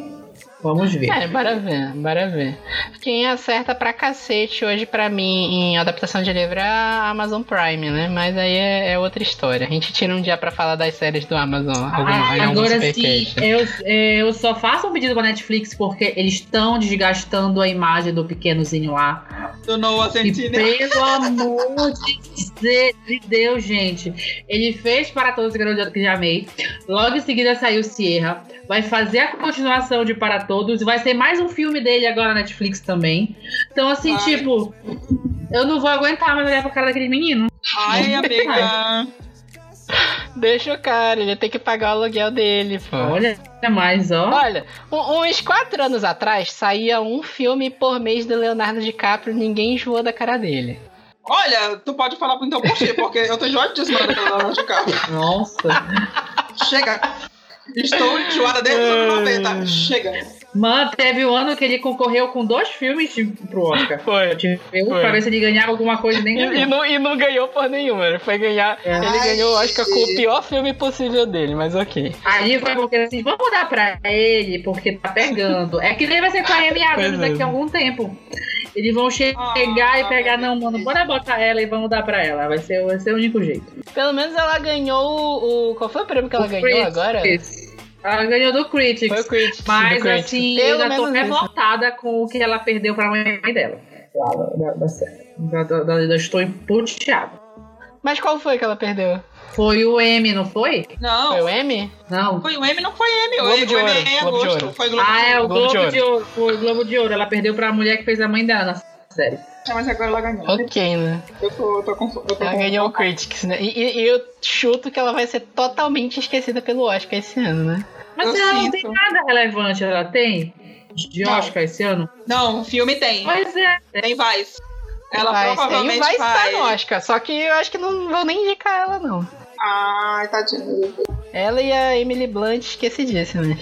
Vamos ver. É, bora ver, bora ver. Quem acerta pra cacete hoje pra mim em adaptação de livro é a Amazon Prime, né? Mas aí é, é outra história. A gente tira um dia pra falar das séries do Amazon. algum- Ah, algum agora sim, eu, eu só faço um pedido pra Netflix porque eles estão desgastando a imagem do pequenozinho lá. Do Noah Centineo. pelo amor de Deus, gente. Ele fez para todos os garotos que já amei. Logo em seguida saiu Sierra. Vai fazer a continuação de Para Todos. E vai ser mais um filme dele agora na Netflix também. Então, assim, Ai. tipo, eu não vou aguentar mais olhar pra cara daquele menino. Ai, amiga. Deixa o cara, ele tem que pagar o aluguel dele, pô. Olha mais, ó. Olha, uns quatro anos atrás saía um filme por mês do Leonardo DiCaprio ninguém enjoou da cara dele. Olha, tu pode falar então por ti, porque eu tô enjoadíssima daquela Leonardo DiCaprio. Nossa. Chega. Estou enjoada desde os anos 90. Chega. Mano, teve o ano que ele concorreu com dois filmes de- pro Oscar. Foi. Eu, Foi. pra ver se ele ganhava alguma coisa nem E, e não, e não ganhou por nenhuma. Ele foi ganhar. É. Ele ganhou o Oscar com o pior filme possível dele, mas ok. Aí foi porque assim, vamos dar pra ele, porque tá pegando. É que nem vai ser com a Amy Adams Pois é. daqui a algum tempo. Eles vão chegar e pegar, não, mano, bora botar ela e vamos dar pra ela. Vai ser, vai ser o único jeito. Pelo menos ela ganhou o. Qual foi o prêmio que ela O ganhou agora? Ela ganhou do Critics. Foi o Critics. Mas do Critics. assim, Pelo eu já tô menos isso. revoltada com o que ela perdeu pra mãe dela. Da, da, da, da, estou emputeada. Mas qual foi que ela perdeu? Foi o M, não foi? Não. Foi o M? Não. Foi o M, não foi M. Globo o M de o M Ouro, é em Globo de agosto. Ouro. Foi Globo Ah, de é Ouro. o Globo de Globo de Ouro. Foi o Globo de Ouro. Ela perdeu pra mulher que fez a mãe dela série. Mas agora ela ganhou. Ok, né? Eu tô, eu tô com. Eu tô Ela com- ganhou o Critics, né? E, e- eu chuto que ela vai ser totalmente esquecida pelo Oscar esse ano, né? Mas Eu ela não sinto. tem nada relevante, ela tem? De Não. Oscar esse ano? Não, o filme tem. Pois é. Tem Vice. Ela vai, provavelmente vai vai. estar no Oscar, só que eu acho que não vou nem indicar ela, não. Ai, tadinha. Ela e a Emily Blunt esquecidíssimas.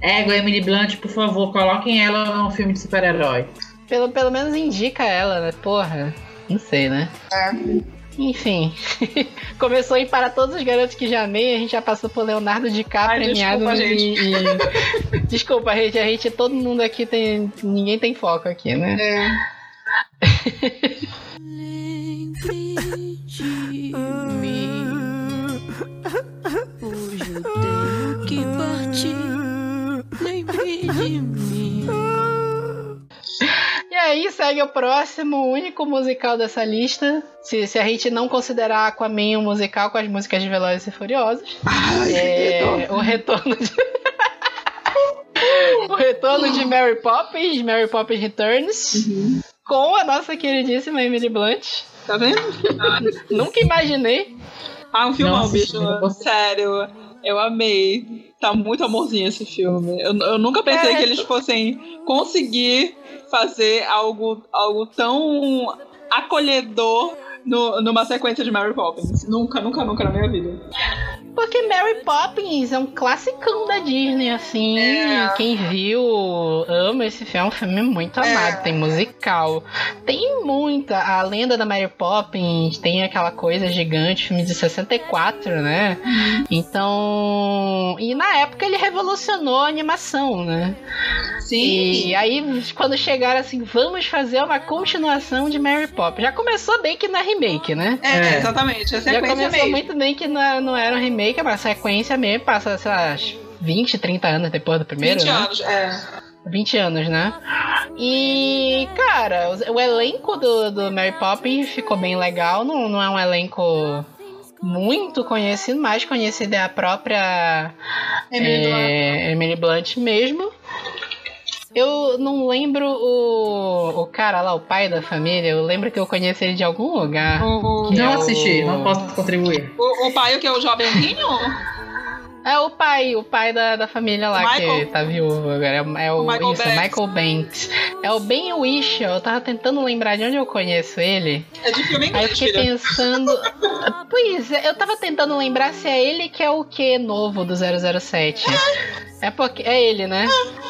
Ego, Emily Blunt, por favor, coloquem ela num filme de super-herói. Pelo, pelo menos indica ela, né? Porra, não sei, né? É. Enfim, começou em Para Todos os Garotos que Já Amei, a gente já passou por Leonardo DiCaprio Ai, premiado desculpa, e, e- Desculpa, gente, a gente, todo mundo aqui tem... Ninguém tem foco aqui, né? É. Lembre de mim. Hoje eu tenho que partir. Lembre de mim. E aí segue o próximo, o único musical dessa lista. Se, se a gente não considerar Aquaman um musical com as músicas de Velozes e Furiosos. Ai, É, o retorno de... o retorno de Mary Poppins, Mary Poppins Returns, com a nossa queridíssima Emily Blunt. Tá vendo? Nunca imaginei. Ah, um filmão, bicho. Sério. Eu amei. Tá muito amorzinho esse filme. Eu, eu nunca pensei É. que eles fossem conseguir fazer algo, algo tão acolhedor no- numa sequência de Mary Poppins. Nunca, nunca, nunca na minha vida. Porque Mary Poppins é um classicão da Disney, assim. É. Quem viu ama esse filme, é um filme muito É. amado. Tem musical, tem muita. A lenda da Mary Poppins tem aquela coisa gigante, filme de 64, né? Então. E na época ele revolucionou a animação, né? Sim. E aí, quando chegaram assim, vamos fazer uma continuação de Mary Poppins. Já começou bem que não é remake, né? É, É. exatamente. Já começou mesmo. muito bem que não, não era um remake, é uma sequência mesmo, passa, sei lá, 20, 30 anos depois do primeiro, 20 né? anos, é. 20 anos, né? E, cara, o, elenco do, do Mary Poppins ficou bem legal, não, não é um elenco muito conhecido, mais conhecido é a própria Emily Blunt. é, Emily Blunt mesmo. Eu não lembro o, o cara lá, o pai da família, eu lembro que eu conheci ele de algum lugar. O, é Não o- assisti, não posso contribuir. o, o pai, o que é o jovenzinho? É o pai, o pai da, da família lá Michael. que tá viúvo agora. É, é o, O Michael isso, Banks. Michael Banks. É o Ben Whishaw. Eu tava tentando lembrar de onde eu conheço ele. É de filme Aí eu fiquei filho. pensando. Pois é, eu tava tentando lembrar se é ele que é o que novo do 007. É porque. É ele, né?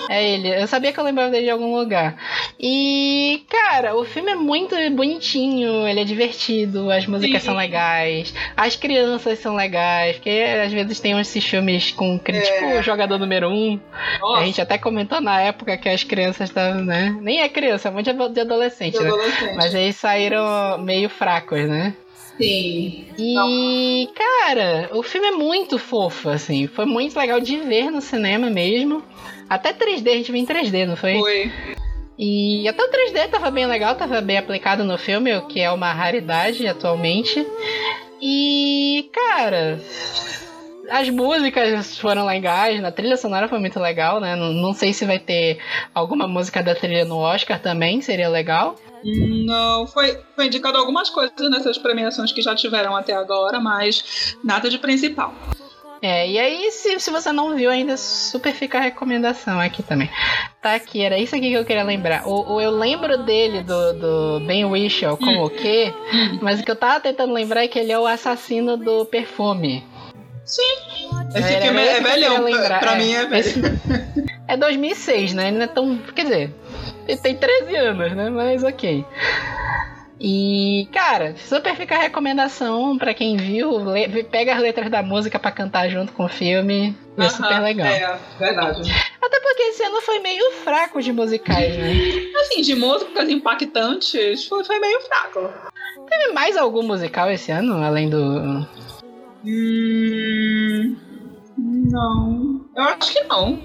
É ele. Eu sabia que eu lembrava dele de algum lugar. E, cara, o filme é muito bonitinho, ele é divertido, as músicas Sim. são legais, as crianças são legais, porque às vezes tem esses filmes com. Tipo o jogador número um. A Nossa, gente até comentou na época que as crianças estavam, né? Nem é criança, é muito de adolescente, de né? adolescente. Mas eles saíram meio fracos, né? Sim. E, cara, o filme é muito fofo, assim. Foi muito legal de ver no cinema mesmo. Até 3D, a gente viu em 3D, não foi? Foi. E até o 3D tava bem legal, tava bem aplicado no filme, o que é uma raridade atualmente. E, cara. As músicas foram legais, a trilha sonora foi muito legal, né? Não, não sei se vai ter alguma música da trilha no Oscar também, seria legal. Não, foi, foi indicado algumas coisas nessas premiações que já tiveram até agora, mas nada de principal. É, e aí, se, se você não viu ainda, super fica a recomendação aqui também. Tá aqui, era isso aqui que eu queria lembrar. O, o- eu lembro dele, do, do Ben Whishaw, como o quê? Mas o que eu tava tentando lembrar é que ele é o assassino do perfume. Esse Era filme é eu velhão, lembrar, pra é. mim é velho. Esse- É 2006, né? Ele não é tão. Quer dizer, ele tem 13 anos, né? Mas ok. E, cara, super fica a recomendação pra quem viu. pega as letras da música pra cantar junto com o filme. É super Aham, legal. É, verdade. Até porque esse ano foi meio fraco de musicais, né? Assim, de músicas impactantes, foi, foi meio fraco. Teve mais algum musical esse ano, além do. Hum, não. Eu acho que não.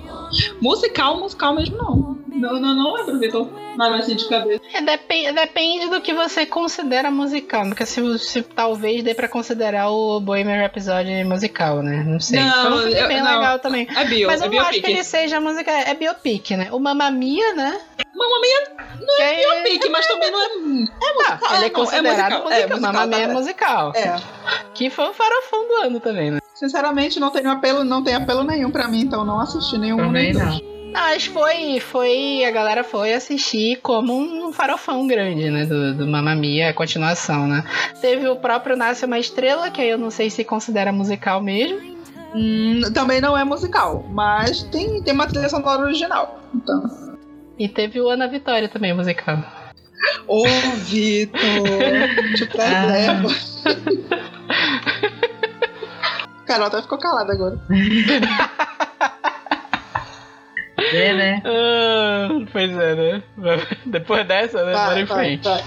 Musical, musical mesmo não. Não, não, não lembro, Vitor. Nada assim de cabeça. É, depen- depende do que você considera musical. Porque se, se talvez dê pra considerar o Bohemian Rhapsody musical, né? Não sei. Não, Foi um bem não. legal também. É bio, Mas é eu não acho que ele seja música. É biopic, né? O Mamma Mia, né? Mamma Mia Que é biopic, mas também não é... É musical. Ah, ele é não, considerado musical, musical. É, musical, Mamma Mia é musical. É. Que foi o farofão do ano também, né? Sinceramente, não tem apelo, não tem apelo nenhum pra mim, então não assisti nenhum. Também nem dois. não. Mas foi, foi. A galera foi assistir como um farofão grande, né? Do, do Mamma Mia, a continuação, né? Teve o próprio Nasce uma Estrela, que aí eu não sei se considera musical mesmo. Hum, também não é musical, mas tem, tem uma trilha sonora original. Então. E teve o Ana Vitória também, musical. Ô, Vitor! Te preserva. Carol até ficou calada agora. É, né? Ah, pois é, né? Depois dessa, né? Bora em frente. vai.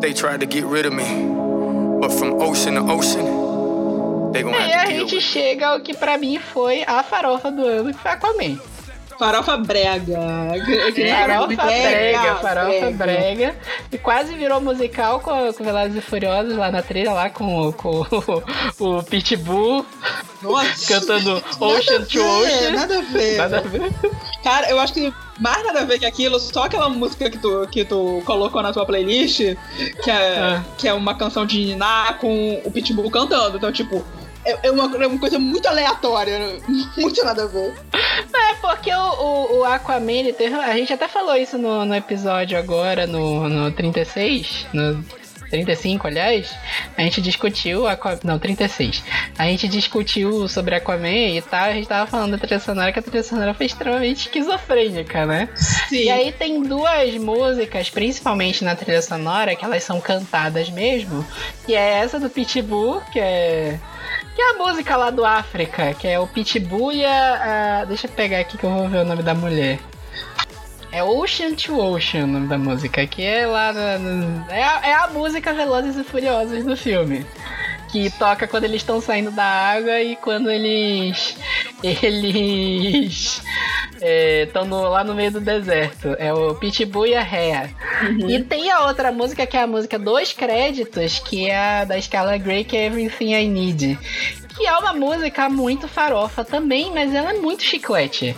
They tried to get rid of me, but from ocean to ocean, they gonna E a have to deal gente with. chega ao que pra mim foi a farofa do ano, que foi Aquaman. Farofa brega. É, Farofa muito brega, farofa brega. E quase virou musical com, com Velozes e Furiosos lá na trilha, lá com, com o, o Pitbull Nossa. cantando Ocean to Ocean. Nada a ver. Nada a ver. Cara, eu acho que mais nada a ver que aquilo, só aquela música que tu, que tu colocou na tua playlist, que é, Ah. que é uma canção de Niná com o Pitbull cantando. Então, tipo, é, é uma, é uma coisa muito aleatória, né? muito nada a ver. É porque o, o, o Aquaman, ele teve, a gente até falou isso no, no episódio agora, no, no 36, no 35, aliás, a gente discutiu. Aqua... Não, 36. A gente discutiu sobre Aquaman e tal. A gente tava falando da trilha sonora, que a trilha sonora foi extremamente esquizofrênica, né? Sim. E aí tem duas músicas, principalmente na trilha sonora, que elas são cantadas mesmo. Que é essa do Pitbull, que é. É a música lá do África, que é o Pitbull e a, Deixa eu pegar aqui que eu vou ver o nome da mulher. É Ocean to Ocean o nome da música, que é lá. na- é, a, é a música Velozes e Furiosos do filme. Que toca quando eles estão saindo da água e quando eles. Eles. Estão lá no meio do deserto. É o Pitbull e a Rhea. E tem a outra música que é a música dos créditos, que é a da Scala Grey, que é Everything I Need. Que é uma música muito farofa também, mas ela é muito chiclete.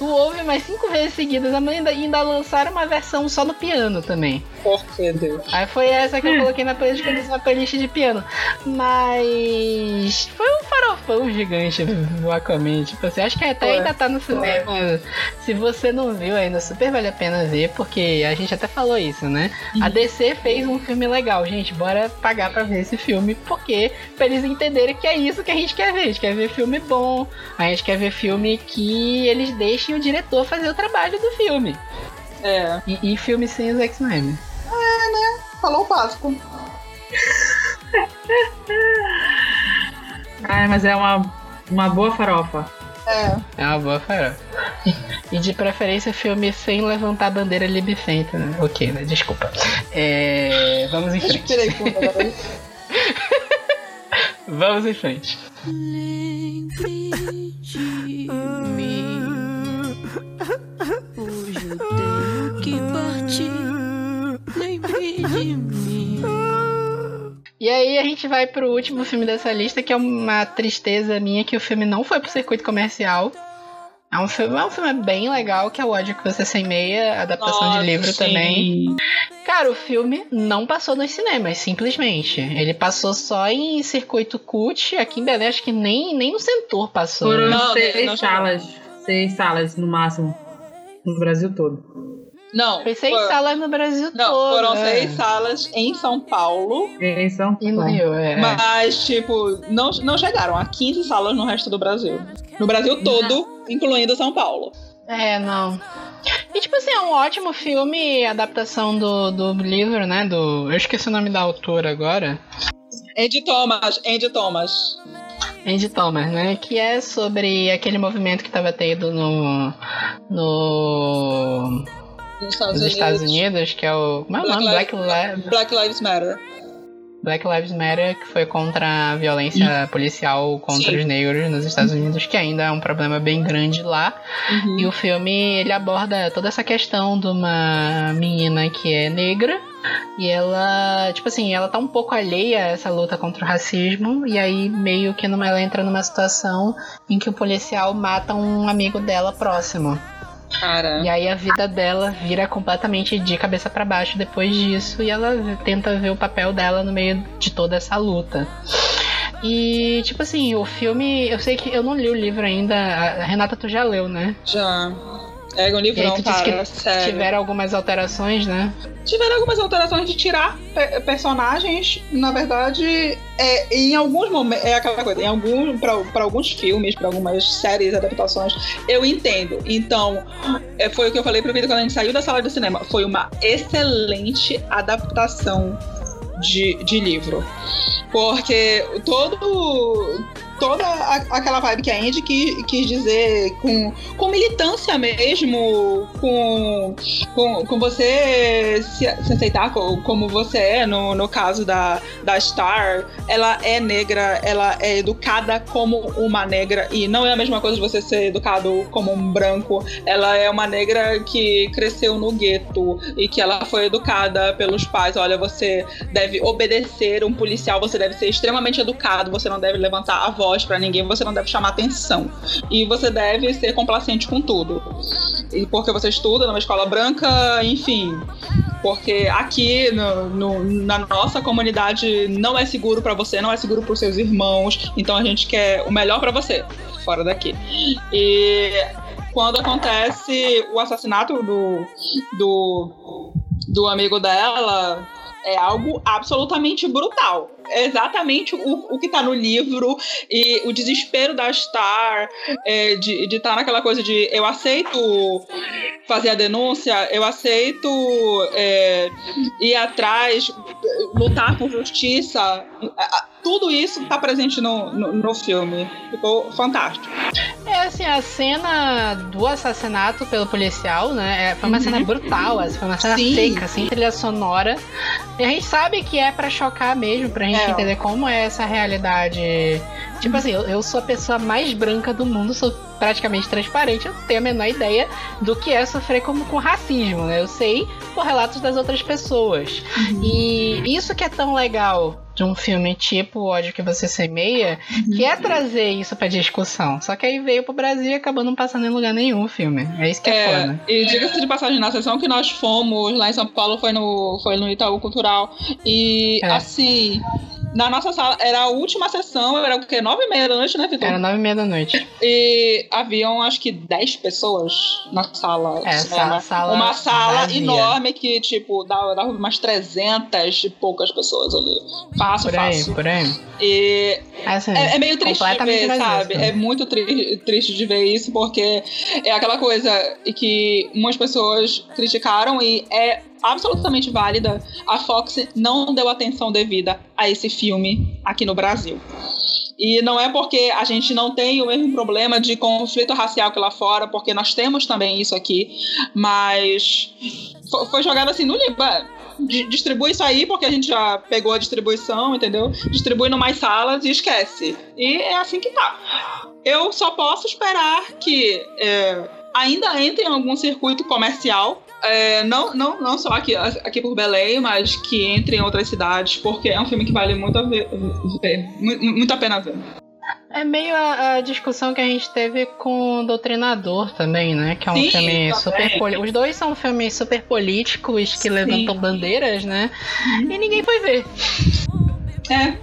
Tu ouve mais cinco vezes seguidas, ainda, ainda lançaram uma versão só no piano também. Por que Deus? Aí foi essa que eu coloquei na playlist uma playlist de piano. Mas foi um farofão gigante do Aquaman. Tipo assim, acho que até ainda tá no cinema. Se você não viu ainda, super vale a pena ver, porque a gente até falou isso, né? A DC fez um filme legal, gente. Bora pagar pra ver esse filme, porque pra eles entenderem que é isso que a gente quer ver. A gente quer ver filme bom, a gente quer ver filme que eles deixem o diretor fazer o trabalho do filme. É, E, e filme sem o Zack Snyder. falou o básico. Ai, mas é uma, uma boa farofa. É. É uma boa farofa. E de preferência filme sem levantar a bandeira libicenta, né? Ok, né? Desculpa. É, Vamos em frente. Vamos em frente. Aí a gente vai pro último filme dessa lista, que é uma tristeza minha que o filme não foi pro circuito comercial. É um filme, é um filme bem legal, que é o Ódio que Você Sem Meia, adaptação Nossa, de livro sim. também. Cara, o filme não passou nos cinemas, simplesmente. Ele passou só em circuito cult. Aqui em Belém, acho que nem, nem no Centur passou. Foram né? Não, seis não salas. Seis salas no máximo. No Brasil todo. Não, Foi seis foram- salas no Brasil não, todo. foram é. seis salas em São Paulo. Em São Paulo. Rio, é. Mas, tipo, não, não chegaram a 15 salas no resto do Brasil. No Brasil todo, incluindo São Paulo. É, não. E tipo assim, é um ótimo filme, adaptação do, do livro, né? Do. Eu esqueci o nome da autora agora. Andy Thomas, Andy Thomas. Andy Thomas, né? Que é sobre aquele movimento que tava tendo no. no. Nos Estados, nos Estados Unidos, que é o. Como é o Black nome? Black, Lives- Li- Black Lives Matter. Black Lives Matter, que foi contra a violência policial contra Sim. os negros nos Estados Unidos, que ainda é um problema bem grande lá. E o filme ele aborda toda essa questão de uma menina que é negra e ela, tipo assim, ela tá um pouco alheia a essa luta contra o racismo e aí meio que numa, ela entra numa situação em que o policial mata um amigo dela próximo. Cara. E aí a vida dela vira completamente de cabeça pra baixo depois disso e ela tenta ver o papel dela no meio de toda essa luta. E, tipo assim, o filme. Eu sei que eu não li o livro ainda. A Renata, tu já leu, né? Já. É um livro aí não, cara. Sério. tiveram algumas alterações, né? Tiveram algumas alterações de tirar pe- personagens, na verdade, é, em alguns momentos, é aquela coisa, em algum, para alguns filmes, para algumas séries, adaptações, eu entendo. Então, é, foi o que eu falei pro Vitor quando a gente saiu da sala de cinema. Foi uma excelente adaptação de, de livro. Porque todo. Toda a- aquela vibe que a Andy quis, quis dizer com, com militância mesmo, com, com, com você se, se aceitar co- como você é, no, no caso da, da Star, ela é negra, ela é educada como uma negra, e não é a mesma coisa de você ser educado como um branco, ela é uma negra que cresceu no gueto e que ela foi educada pelos pais. Olha, você deve obedecer um policial, você deve ser extremamente educado, você não deve levantar a voz pra ninguém, você não deve chamar atenção. E você deve ser complacente com tudo. E porque você estuda numa escola branca, enfim. Porque aqui no- no- na nossa comunidade não é seguro pra você, não é seguro pros seus irmãos. Então a gente quer o melhor pra você, fora daqui. E quando acontece o assassinato do, do, do amigo dela, é algo absolutamente brutal. Exatamente o, o que tá no livro e o desespero da Star é, de estar tá naquela coisa de eu aceito fazer a denúncia, eu aceito é, ir atrás, lutar por justiça. Tudo isso tá presente no, no, no filme. Ficou fantástico. É assim, a cena do assassinato pelo policial, né? é- Foi uma Uhum. cena brutal, assim, foi uma cena Sim. seca, sem trilha sonora. E a gente sabe que é pra chocar mesmo, pra gente É. entender como é essa realidade. Tipo assim, eu, eu sou a pessoa mais branca do mundo, sou praticamente transparente, eu não tenho a menor ideia do que é sofrer como com racismo, né? Eu sei por relatos das outras pessoas. E isso que é tão legal de um filme tipo O Ódio que Você Semeia, que é trazer isso pra discussão. Só que aí veio pro Brasil e acabou não passando em lugar nenhum o filme. É isso que é, É, foda. e diga-se de passagem, na sessão que nós fomos lá em São Paulo foi no, foi no Itaú Cultural. E É. assim, na nossa sala, era a última sessão, era o quê? Nove e meia da noite, né, Vitor? Era nove e meia da noite. E haviam acho que 10 pessoas na sala. É, de cinema. sa- sala Uma sala vazia. enorme que, tipo, dava, dava umas 300 e poucas pessoas ali. Fácil, Por aí, fácil. por aí. E Assim, é, é meio triste de ver, vazio, sabe? assim. É muito tri- triste de ver isso, porque é aquela coisa que umas pessoas criticaram e é absolutamente válida. A Fox não deu atenção devida a esse filme aqui no Brasil. E não é porque a gente não tem o mesmo problema de conflito racial que lá fora, porque nós temos também isso aqui, mas fo- foi jogado assim no. É, di- Distribui isso aí, porque a gente já pegou a distribuição, entendeu? Distribui no mais salas e esquece. E é assim que tá. Eu só posso esperar que é, ainda entre em algum circuito comercial. É, não, não, não só aqui, aqui por Belém, mas que entre em outras cidades, porque é um filme que vale muito a, ver, ver- mu- muito a pena ver. É meio a, a discussão que a gente teve com o Doutrinador também, né? Que é um Sim, filme super político. Os dois são filmes super políticos que Sim. levantam bandeiras, né? E ninguém foi ver. É,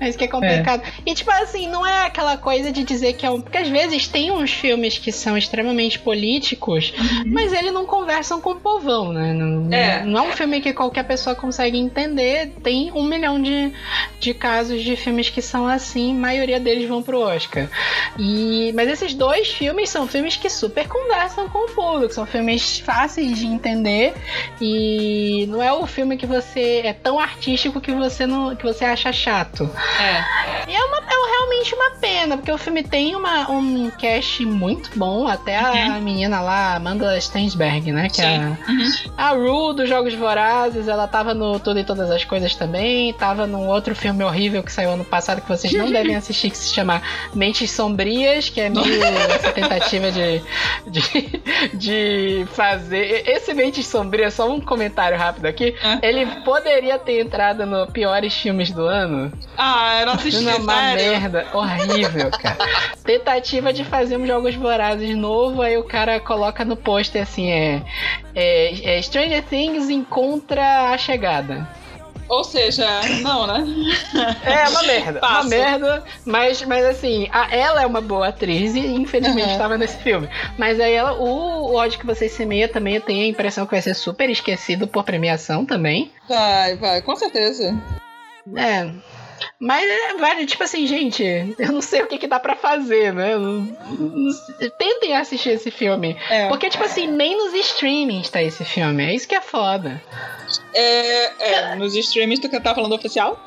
É isso que é complicado. E, tipo assim, não é aquela coisa de dizer que é um. Porque às vezes tem uns filmes que são extremamente políticos, mas eles não conversam com o povão, né? Não É. não é um filme que qualquer pessoa consegue entender. Tem um milhão de, de casos de filmes que são assim, a maioria deles vão pro Oscar. E, mas esses dois filmes são filmes que super conversam com o público, são filmes fáceis de entender e não é o filme que você é tão artístico que você não que você acha chato. É. E é, uma, é realmente uma pena, porque o filme tem uma, um cast muito bom, até a menina lá, Amanda Stensberg, né? Que é Uhum. Sim. a, a Rue dos Jogos Vorazes, ela tava no Tudo e Todas as Coisas também, tava num outro filme horrível que saiu ano passado que vocês não devem assistir, que se chama Mentes Sombrias, que é meio essa tentativa de, de, de fazer. Esse Mentes Sombrias, só um comentário rápido aqui, É. ele poderia ter entrado no piores filmes do ano. Ah, eu não assisti, Não, uma sério. merda horrível, cara. Tentativa de fazer um Jogos Vorazes novo, aí o cara coloca no pôster assim, é, é, é Stranger Things encontra a chegada. Ou seja, não, né? É uma merda, uma merda, mas, mas assim, a- ela é uma boa atriz e infelizmente Uhum. estava nesse filme. Mas aí ela, o, o ódio que você semeia também, eu tenho a impressão que vai ser super esquecido por premiação também. Vai, vai, com certeza. É. Mas, é, vale, tipo assim, gente, eu não sei o que, que dá pra fazer, né? Tentem assistir esse filme. É. Porque, tipo assim, nem nos streamings tá esse filme. É isso que é foda. É, é, nos streams tu que tá falando oficial?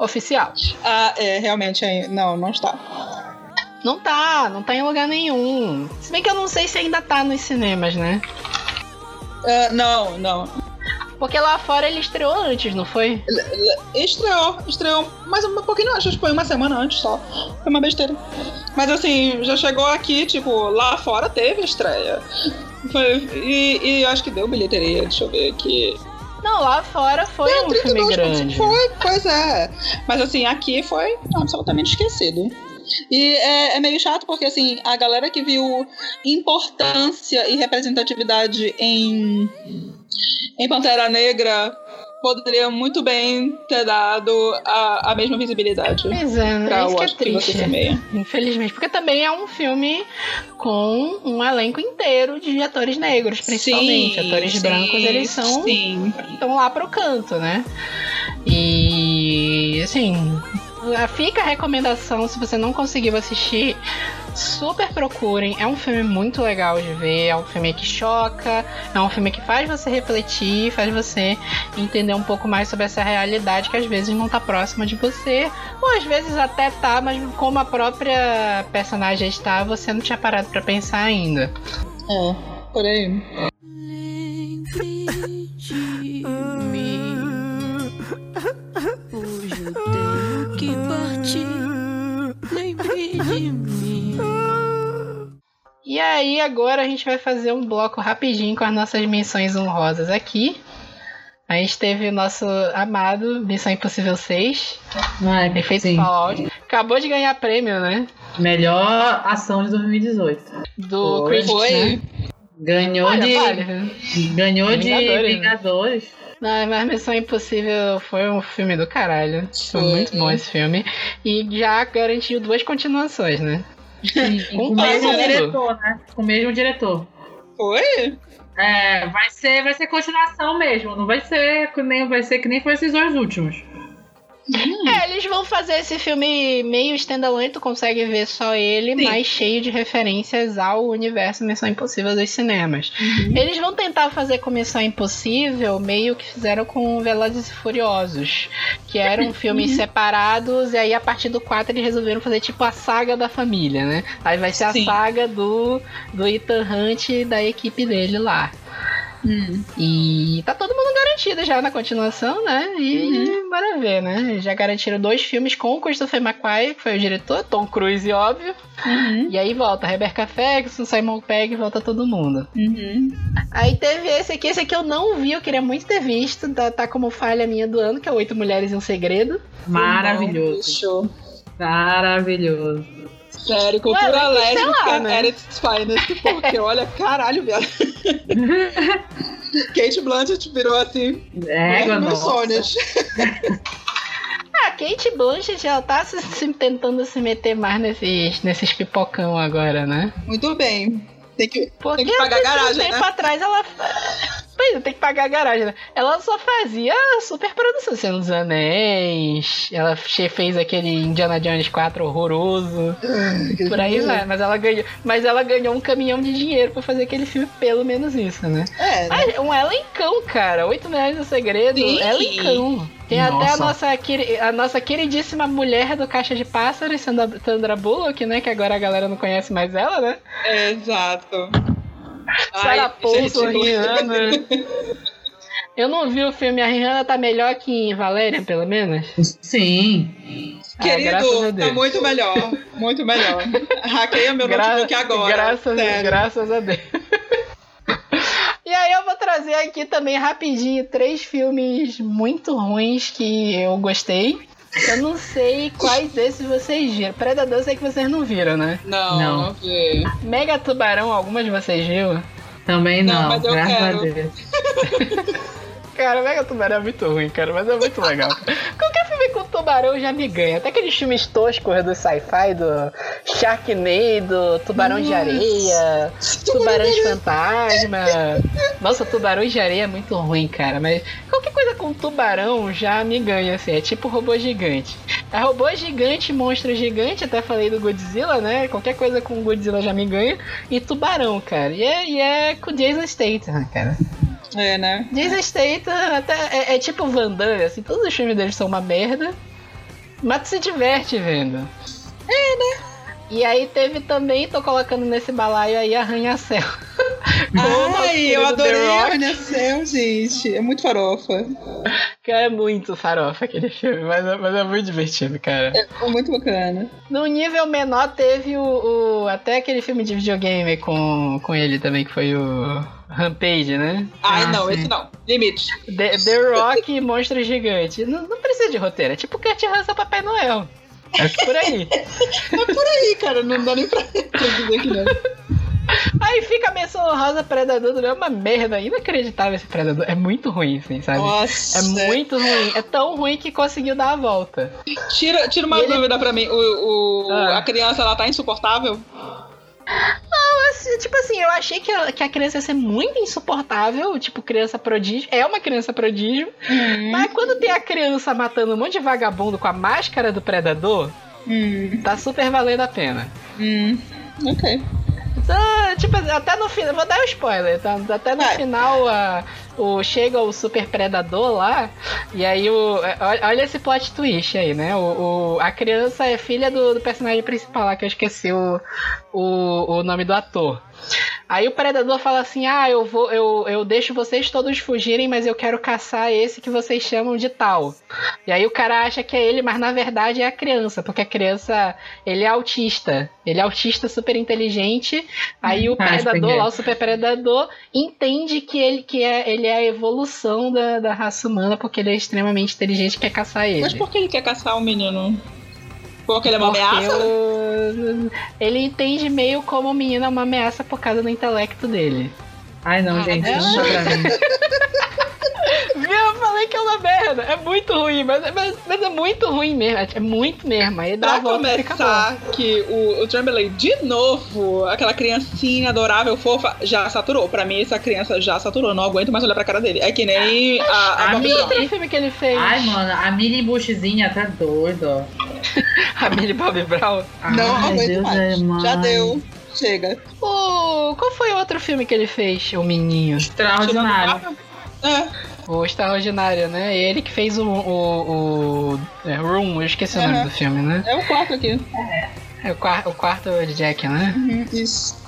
Oficial. Ah, é, realmente, é, não, não está. Não tá, não tá em lugar nenhum. Se bem que eu não sei se ainda tá nos cinemas, né? Ah, não, não. Porque lá fora ele estreou antes, não foi? Estreou, estreou, mas um pouquinho antes, acho que foi uma semana antes só. Foi uma besteira. Mas assim, já chegou aqui, tipo, lá fora teve estreia. Foi, e, e acho que deu bilheteria, deixa eu ver aqui. Não, lá fora foi um filme 32, grande. Foi, pois é. Mas assim, aqui foi absolutamente esquecido. E é, é meio chato porque, assim, a galera que viu importância e representatividade em, em Pantera Negra poderia muito bem ter dado a, a mesma visibilidade Pois é, né? Isso que é que triste. semeia. Infelizmente, porque também é um filme com um elenco inteiro de atores negros, principalmente. Sim, atores sim, brancos, eles são Sim. estão lá pro canto, né? E assim, fica a recomendação se você não conseguiu assistir, super procurem. É um filme muito legal de ver, é um filme que choca, é um filme que faz você refletir, faz você entender um pouco mais sobre essa realidade que às vezes não tá próxima de você, ou às vezes até tá, mas como a própria personagem está, você não tinha parado pra pensar ainda. É, por aí. de mim. E aí, agora a gente vai fazer um bloco rapidinho com as nossas menções honrosas aqui. A gente teve o nosso amado Missão Impossível 6, Ai, efeito sim. Fallout. Acabou de ganhar prêmio, né? Melhor ação de 2018. Do Foi. né? Ganhou Olha, de. vale. Ganhou de Vingadores, né? Não, mas Missão Impossível foi um filme do caralho. Foi Foi. muito bom esse filme. E já garantiu duas continuações, né? Sim, com o mesmo mundo. diretor, né? Com o mesmo diretor. Foi? É, vai ser, vai ser continuação mesmo. Não vai ser que nem, vai ser que nem foi esses dois últimos. É, eles vão fazer esse filme meio standalone, tu consegue ver só ele, Sim. mas cheio de referências ao universo Missão Impossível dos cinemas. Eles vão tentar fazer com Missão Impossível meio que fizeram com Velozes e Furiosos, que eram filmes separados, e aí a partir do 4 eles resolveram fazer tipo a saga da família, né? Aí vai ser a Sim. saga do, do Ethan Hunt e da equipe dele lá. Hum. E tá todo mundo garantido já na continuação, né? E bora ver, né? Já garantiram dois filmes com o Christopher McQuarrie, que foi o diretor, Tom Cruise, óbvio. Uhum. E aí volta Rebecca Ferguson, Simon Pegg, volta todo mundo. Uhum. Aí teve esse aqui, esse aqui eu não vi, eu queria muito ter visto, tá, tá como falha minha do ano, que é Oito Mulheres e um Segredo. Maravilhoso. Maravilhoso. Sério, cultura Ué, lésbica lá, né? at its finest, porque olha, caralho, viado. Kate Blanchett virou assim, É, meus sonhos. Ah, Kate Blanchett, ela tá se, se- tentando se meter mais nesses, nesses pipocão agora, né? Muito bem. Tem que, Porque tem que pagar a até um garagem, tempo né? atrás ela. Pois é, tem que pagar a garagem, né? Ela só fazia super produção, Senhor dos Anéis. Ela fez aquele Indiana Jones 4 horroroso. Por aí vai. Mas ela ganhou. Mas ela ganhou um caminhão de dinheiro pra fazer aquele filme, pelo menos isso, né? É, né? Mas um elencão, cara. Oito milhões no segredo. Sim. Elencão. Tem até a Nossa. nossa, a nossa queridíssima mulher do Caixa de Pássaros, Sandra, Sandra Bullock, né? Que agora a galera não conhece mais ela, né? Exato. Sarah Paulson, Rihanna. Eu não vi o filme, a Rihanna tá melhor que em Valéria, pelo menos. Sim. Ah, Querido, Deus. tá muito melhor. Muito melhor. Hackeia meu Gra- notebook agora. Graças, sério. graças a Deus. E aí eu vou trazer aqui também rapidinho três filmes muito ruins que eu gostei. Eu não sei quais desses vocês viram. Predador eu sei que vocês não viram, né? Não, Não. não vi. Mega Tubarão, algumas de vocês viram? Também Não, não, mas eu graças quero. a Deus. Cara, Mega Tubarão é muito ruim, cara, mas é muito legal. Qualquer filme com tubarão já me ganha. Até aqueles filmes toscos do sci-fi, do Sharknado, Tubarão de Areia, Tubarões Fantasma. Nossa, Tubarões de Areia é muito ruim, cara, mas qualquer coisa com tubarão já me ganha, assim. É tipo robô gigante. É robô gigante, monstro gigante, até falei do Godzilla, né? Qualquer coisa com Godzilla já me ganha. E tubarão, cara. E é, e é com Jason Statham, cara. É, né? Jason Statham até é, é tipo Van Damme, assim, todos os filmes dele são uma merda, mas tu se diverte vendo. É, né? E aí teve também, tô colocando nesse balaio aí Arranha-Céu. Ai, eu adorei The a Rock, Arnacel, gente. É muito farofa. Que é muito farofa aquele filme, mas é, mas é muito divertido, cara. É muito bacana. No nível menor teve o, o- até aquele filme de videogame com, com ele também, que foi o Rampage, né? Ai, Ah, não, sim. esse não. Limite. The, The Rock e Monstro Gigante. Não, não precisa de roteiro, é tipo Kurt Russell Papai Noel. É por aí. É por aí, cara. Não dá nem pra, pra dizer que não. Aí fica a menção honrosa Predador, é uma merda, inacreditável esse Predador. É muito ruim, assim, sabe? Nossa. É muito ruim. É tão ruim que conseguiu dar a volta. Tira, tira uma E ele- dúvida pra mim. O, o- Ah. A criança, ela tá insuportável? Assim, Tipo assim, eu achei que a, que a criança ia ser muito insuportável, tipo criança prodígio. É uma criança prodígio. Hum. Mas quando tem a criança matando um monte de vagabundo com a máscara do predador, Hum, tá super valendo a pena. hum, ok. Então, tipo, até no final. Vou dar um spoiler, tá? Até no Vai. final a, o, chega o super predador lá. E aí o. Olha, olha esse plot twist aí, né? O, o- a criança é filha do, do personagem principal lá, que eu esqueci o, o, o nome do ator. Aí o predador fala assim: Ah, eu vou, eu, eu deixo vocês todos fugirem, mas eu quero caçar esse que vocês chamam de tal. E aí o cara acha que é ele, mas na verdade é a criança, porque a criança, ele é autista. Ele é autista super inteligente. Aí o Ah, predador entendi. lá, o super predador, entende que ele, que é, ele é a evolução da, da raça humana, porque ele é extremamente inteligente e quer caçar ele. Mas por que ele quer caçar o menino? Porque ele é uma Porque ameaça? Ele entende meio como o menino é uma ameaça por causa do intelecto dele. Ai, não, Ah, gente, é? não dá pra mim. Viu? Eu falei que é uma merda. É muito ruim, mas, mas, mas é muito ruim mesmo. É muito mesmo. Aí dá Pra começar, que o, o Tremblay, de novo, aquela criancinha adorável, fofa, já saturou. Pra mim, essa criança já saturou. Não aguento mais olhar pra cara dele. É que nem a, a, A Brown. Outro filme que ele fez. Ai, mano, a mini bushzinha tá doido. A Millie Bobby Brown. Não Ai, aguento Deus mais. é Já mais. deu. Chega. O... Qual foi o outro filme que ele fez? O Menino. Extraordinário. É. O Extraordinário, né? Ele que fez o. o, o é, Room, eu esqueci o nome do filme, né? É o quarto aqui. É o, quar- o quarto de Jack, né? Uhum, Isso.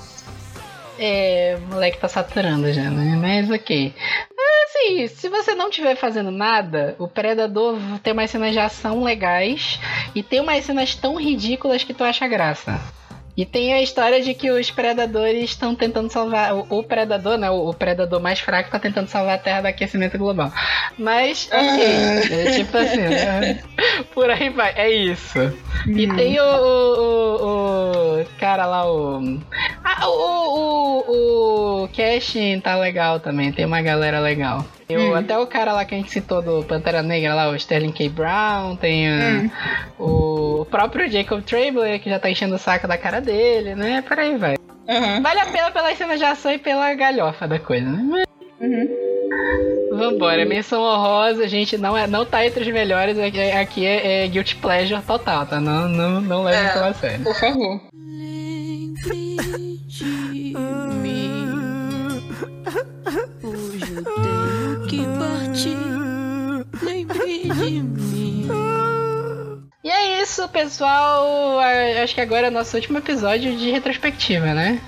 É, o moleque tá saturando já, né? Mas ok. Assim, se você não estiver fazendo nada, o Predador tem umas cenas de ação legais e tem umas cenas tão ridículas que tu acha graça. E tem a história de que os predadores estão tentando salvar. O, o predador, né? O, o predador mais fraco tá tentando salvar a Terra do aquecimento global. Mas, ok. É, tipo assim, né? por aí vai. É isso. E tem o, o, o- o cara lá, o. Ah, o, o, o Cashin tá legal também, tem uma galera legal. O- Hum. Até o cara lá que a gente citou do Pantera Negra lá, o Sterling K. Brown, tem Hum. o, o próprio Jacob Tremblay, que já tá enchendo o saco da cara dele, né? Por aí vai. Aham. Vale a pena pela cena de ação e pela galhofa da coisa, né? Mas Uhum. Vambora, menção honrosa, gente, não, é, não tá entre os melhores, aqui, aqui é, é Guilty Pleasure total, tá? Não, não, não leve É. isso a sério. Por favor. Lembre de mim. Hoje eu tenho que de mim. E é isso, pessoal. Acho que agora é o nosso último episódio de retrospectiva, né?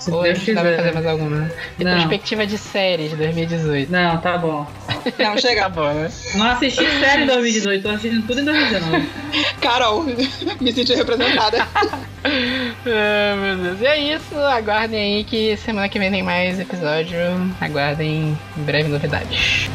Se Ou Deus pra fazer quiser. mais alguma? Não. Retrospectiva de séries 2018. Não, tá bom. Não, Tá chega. bom, né? Não assisti série em 2018, tô assistindo tudo em 2019. Carol, me senti representada. Ah, meu Deus. E é isso. Aguardem aí que semana que vem tem mais episódio. Aguardem em breve novidades.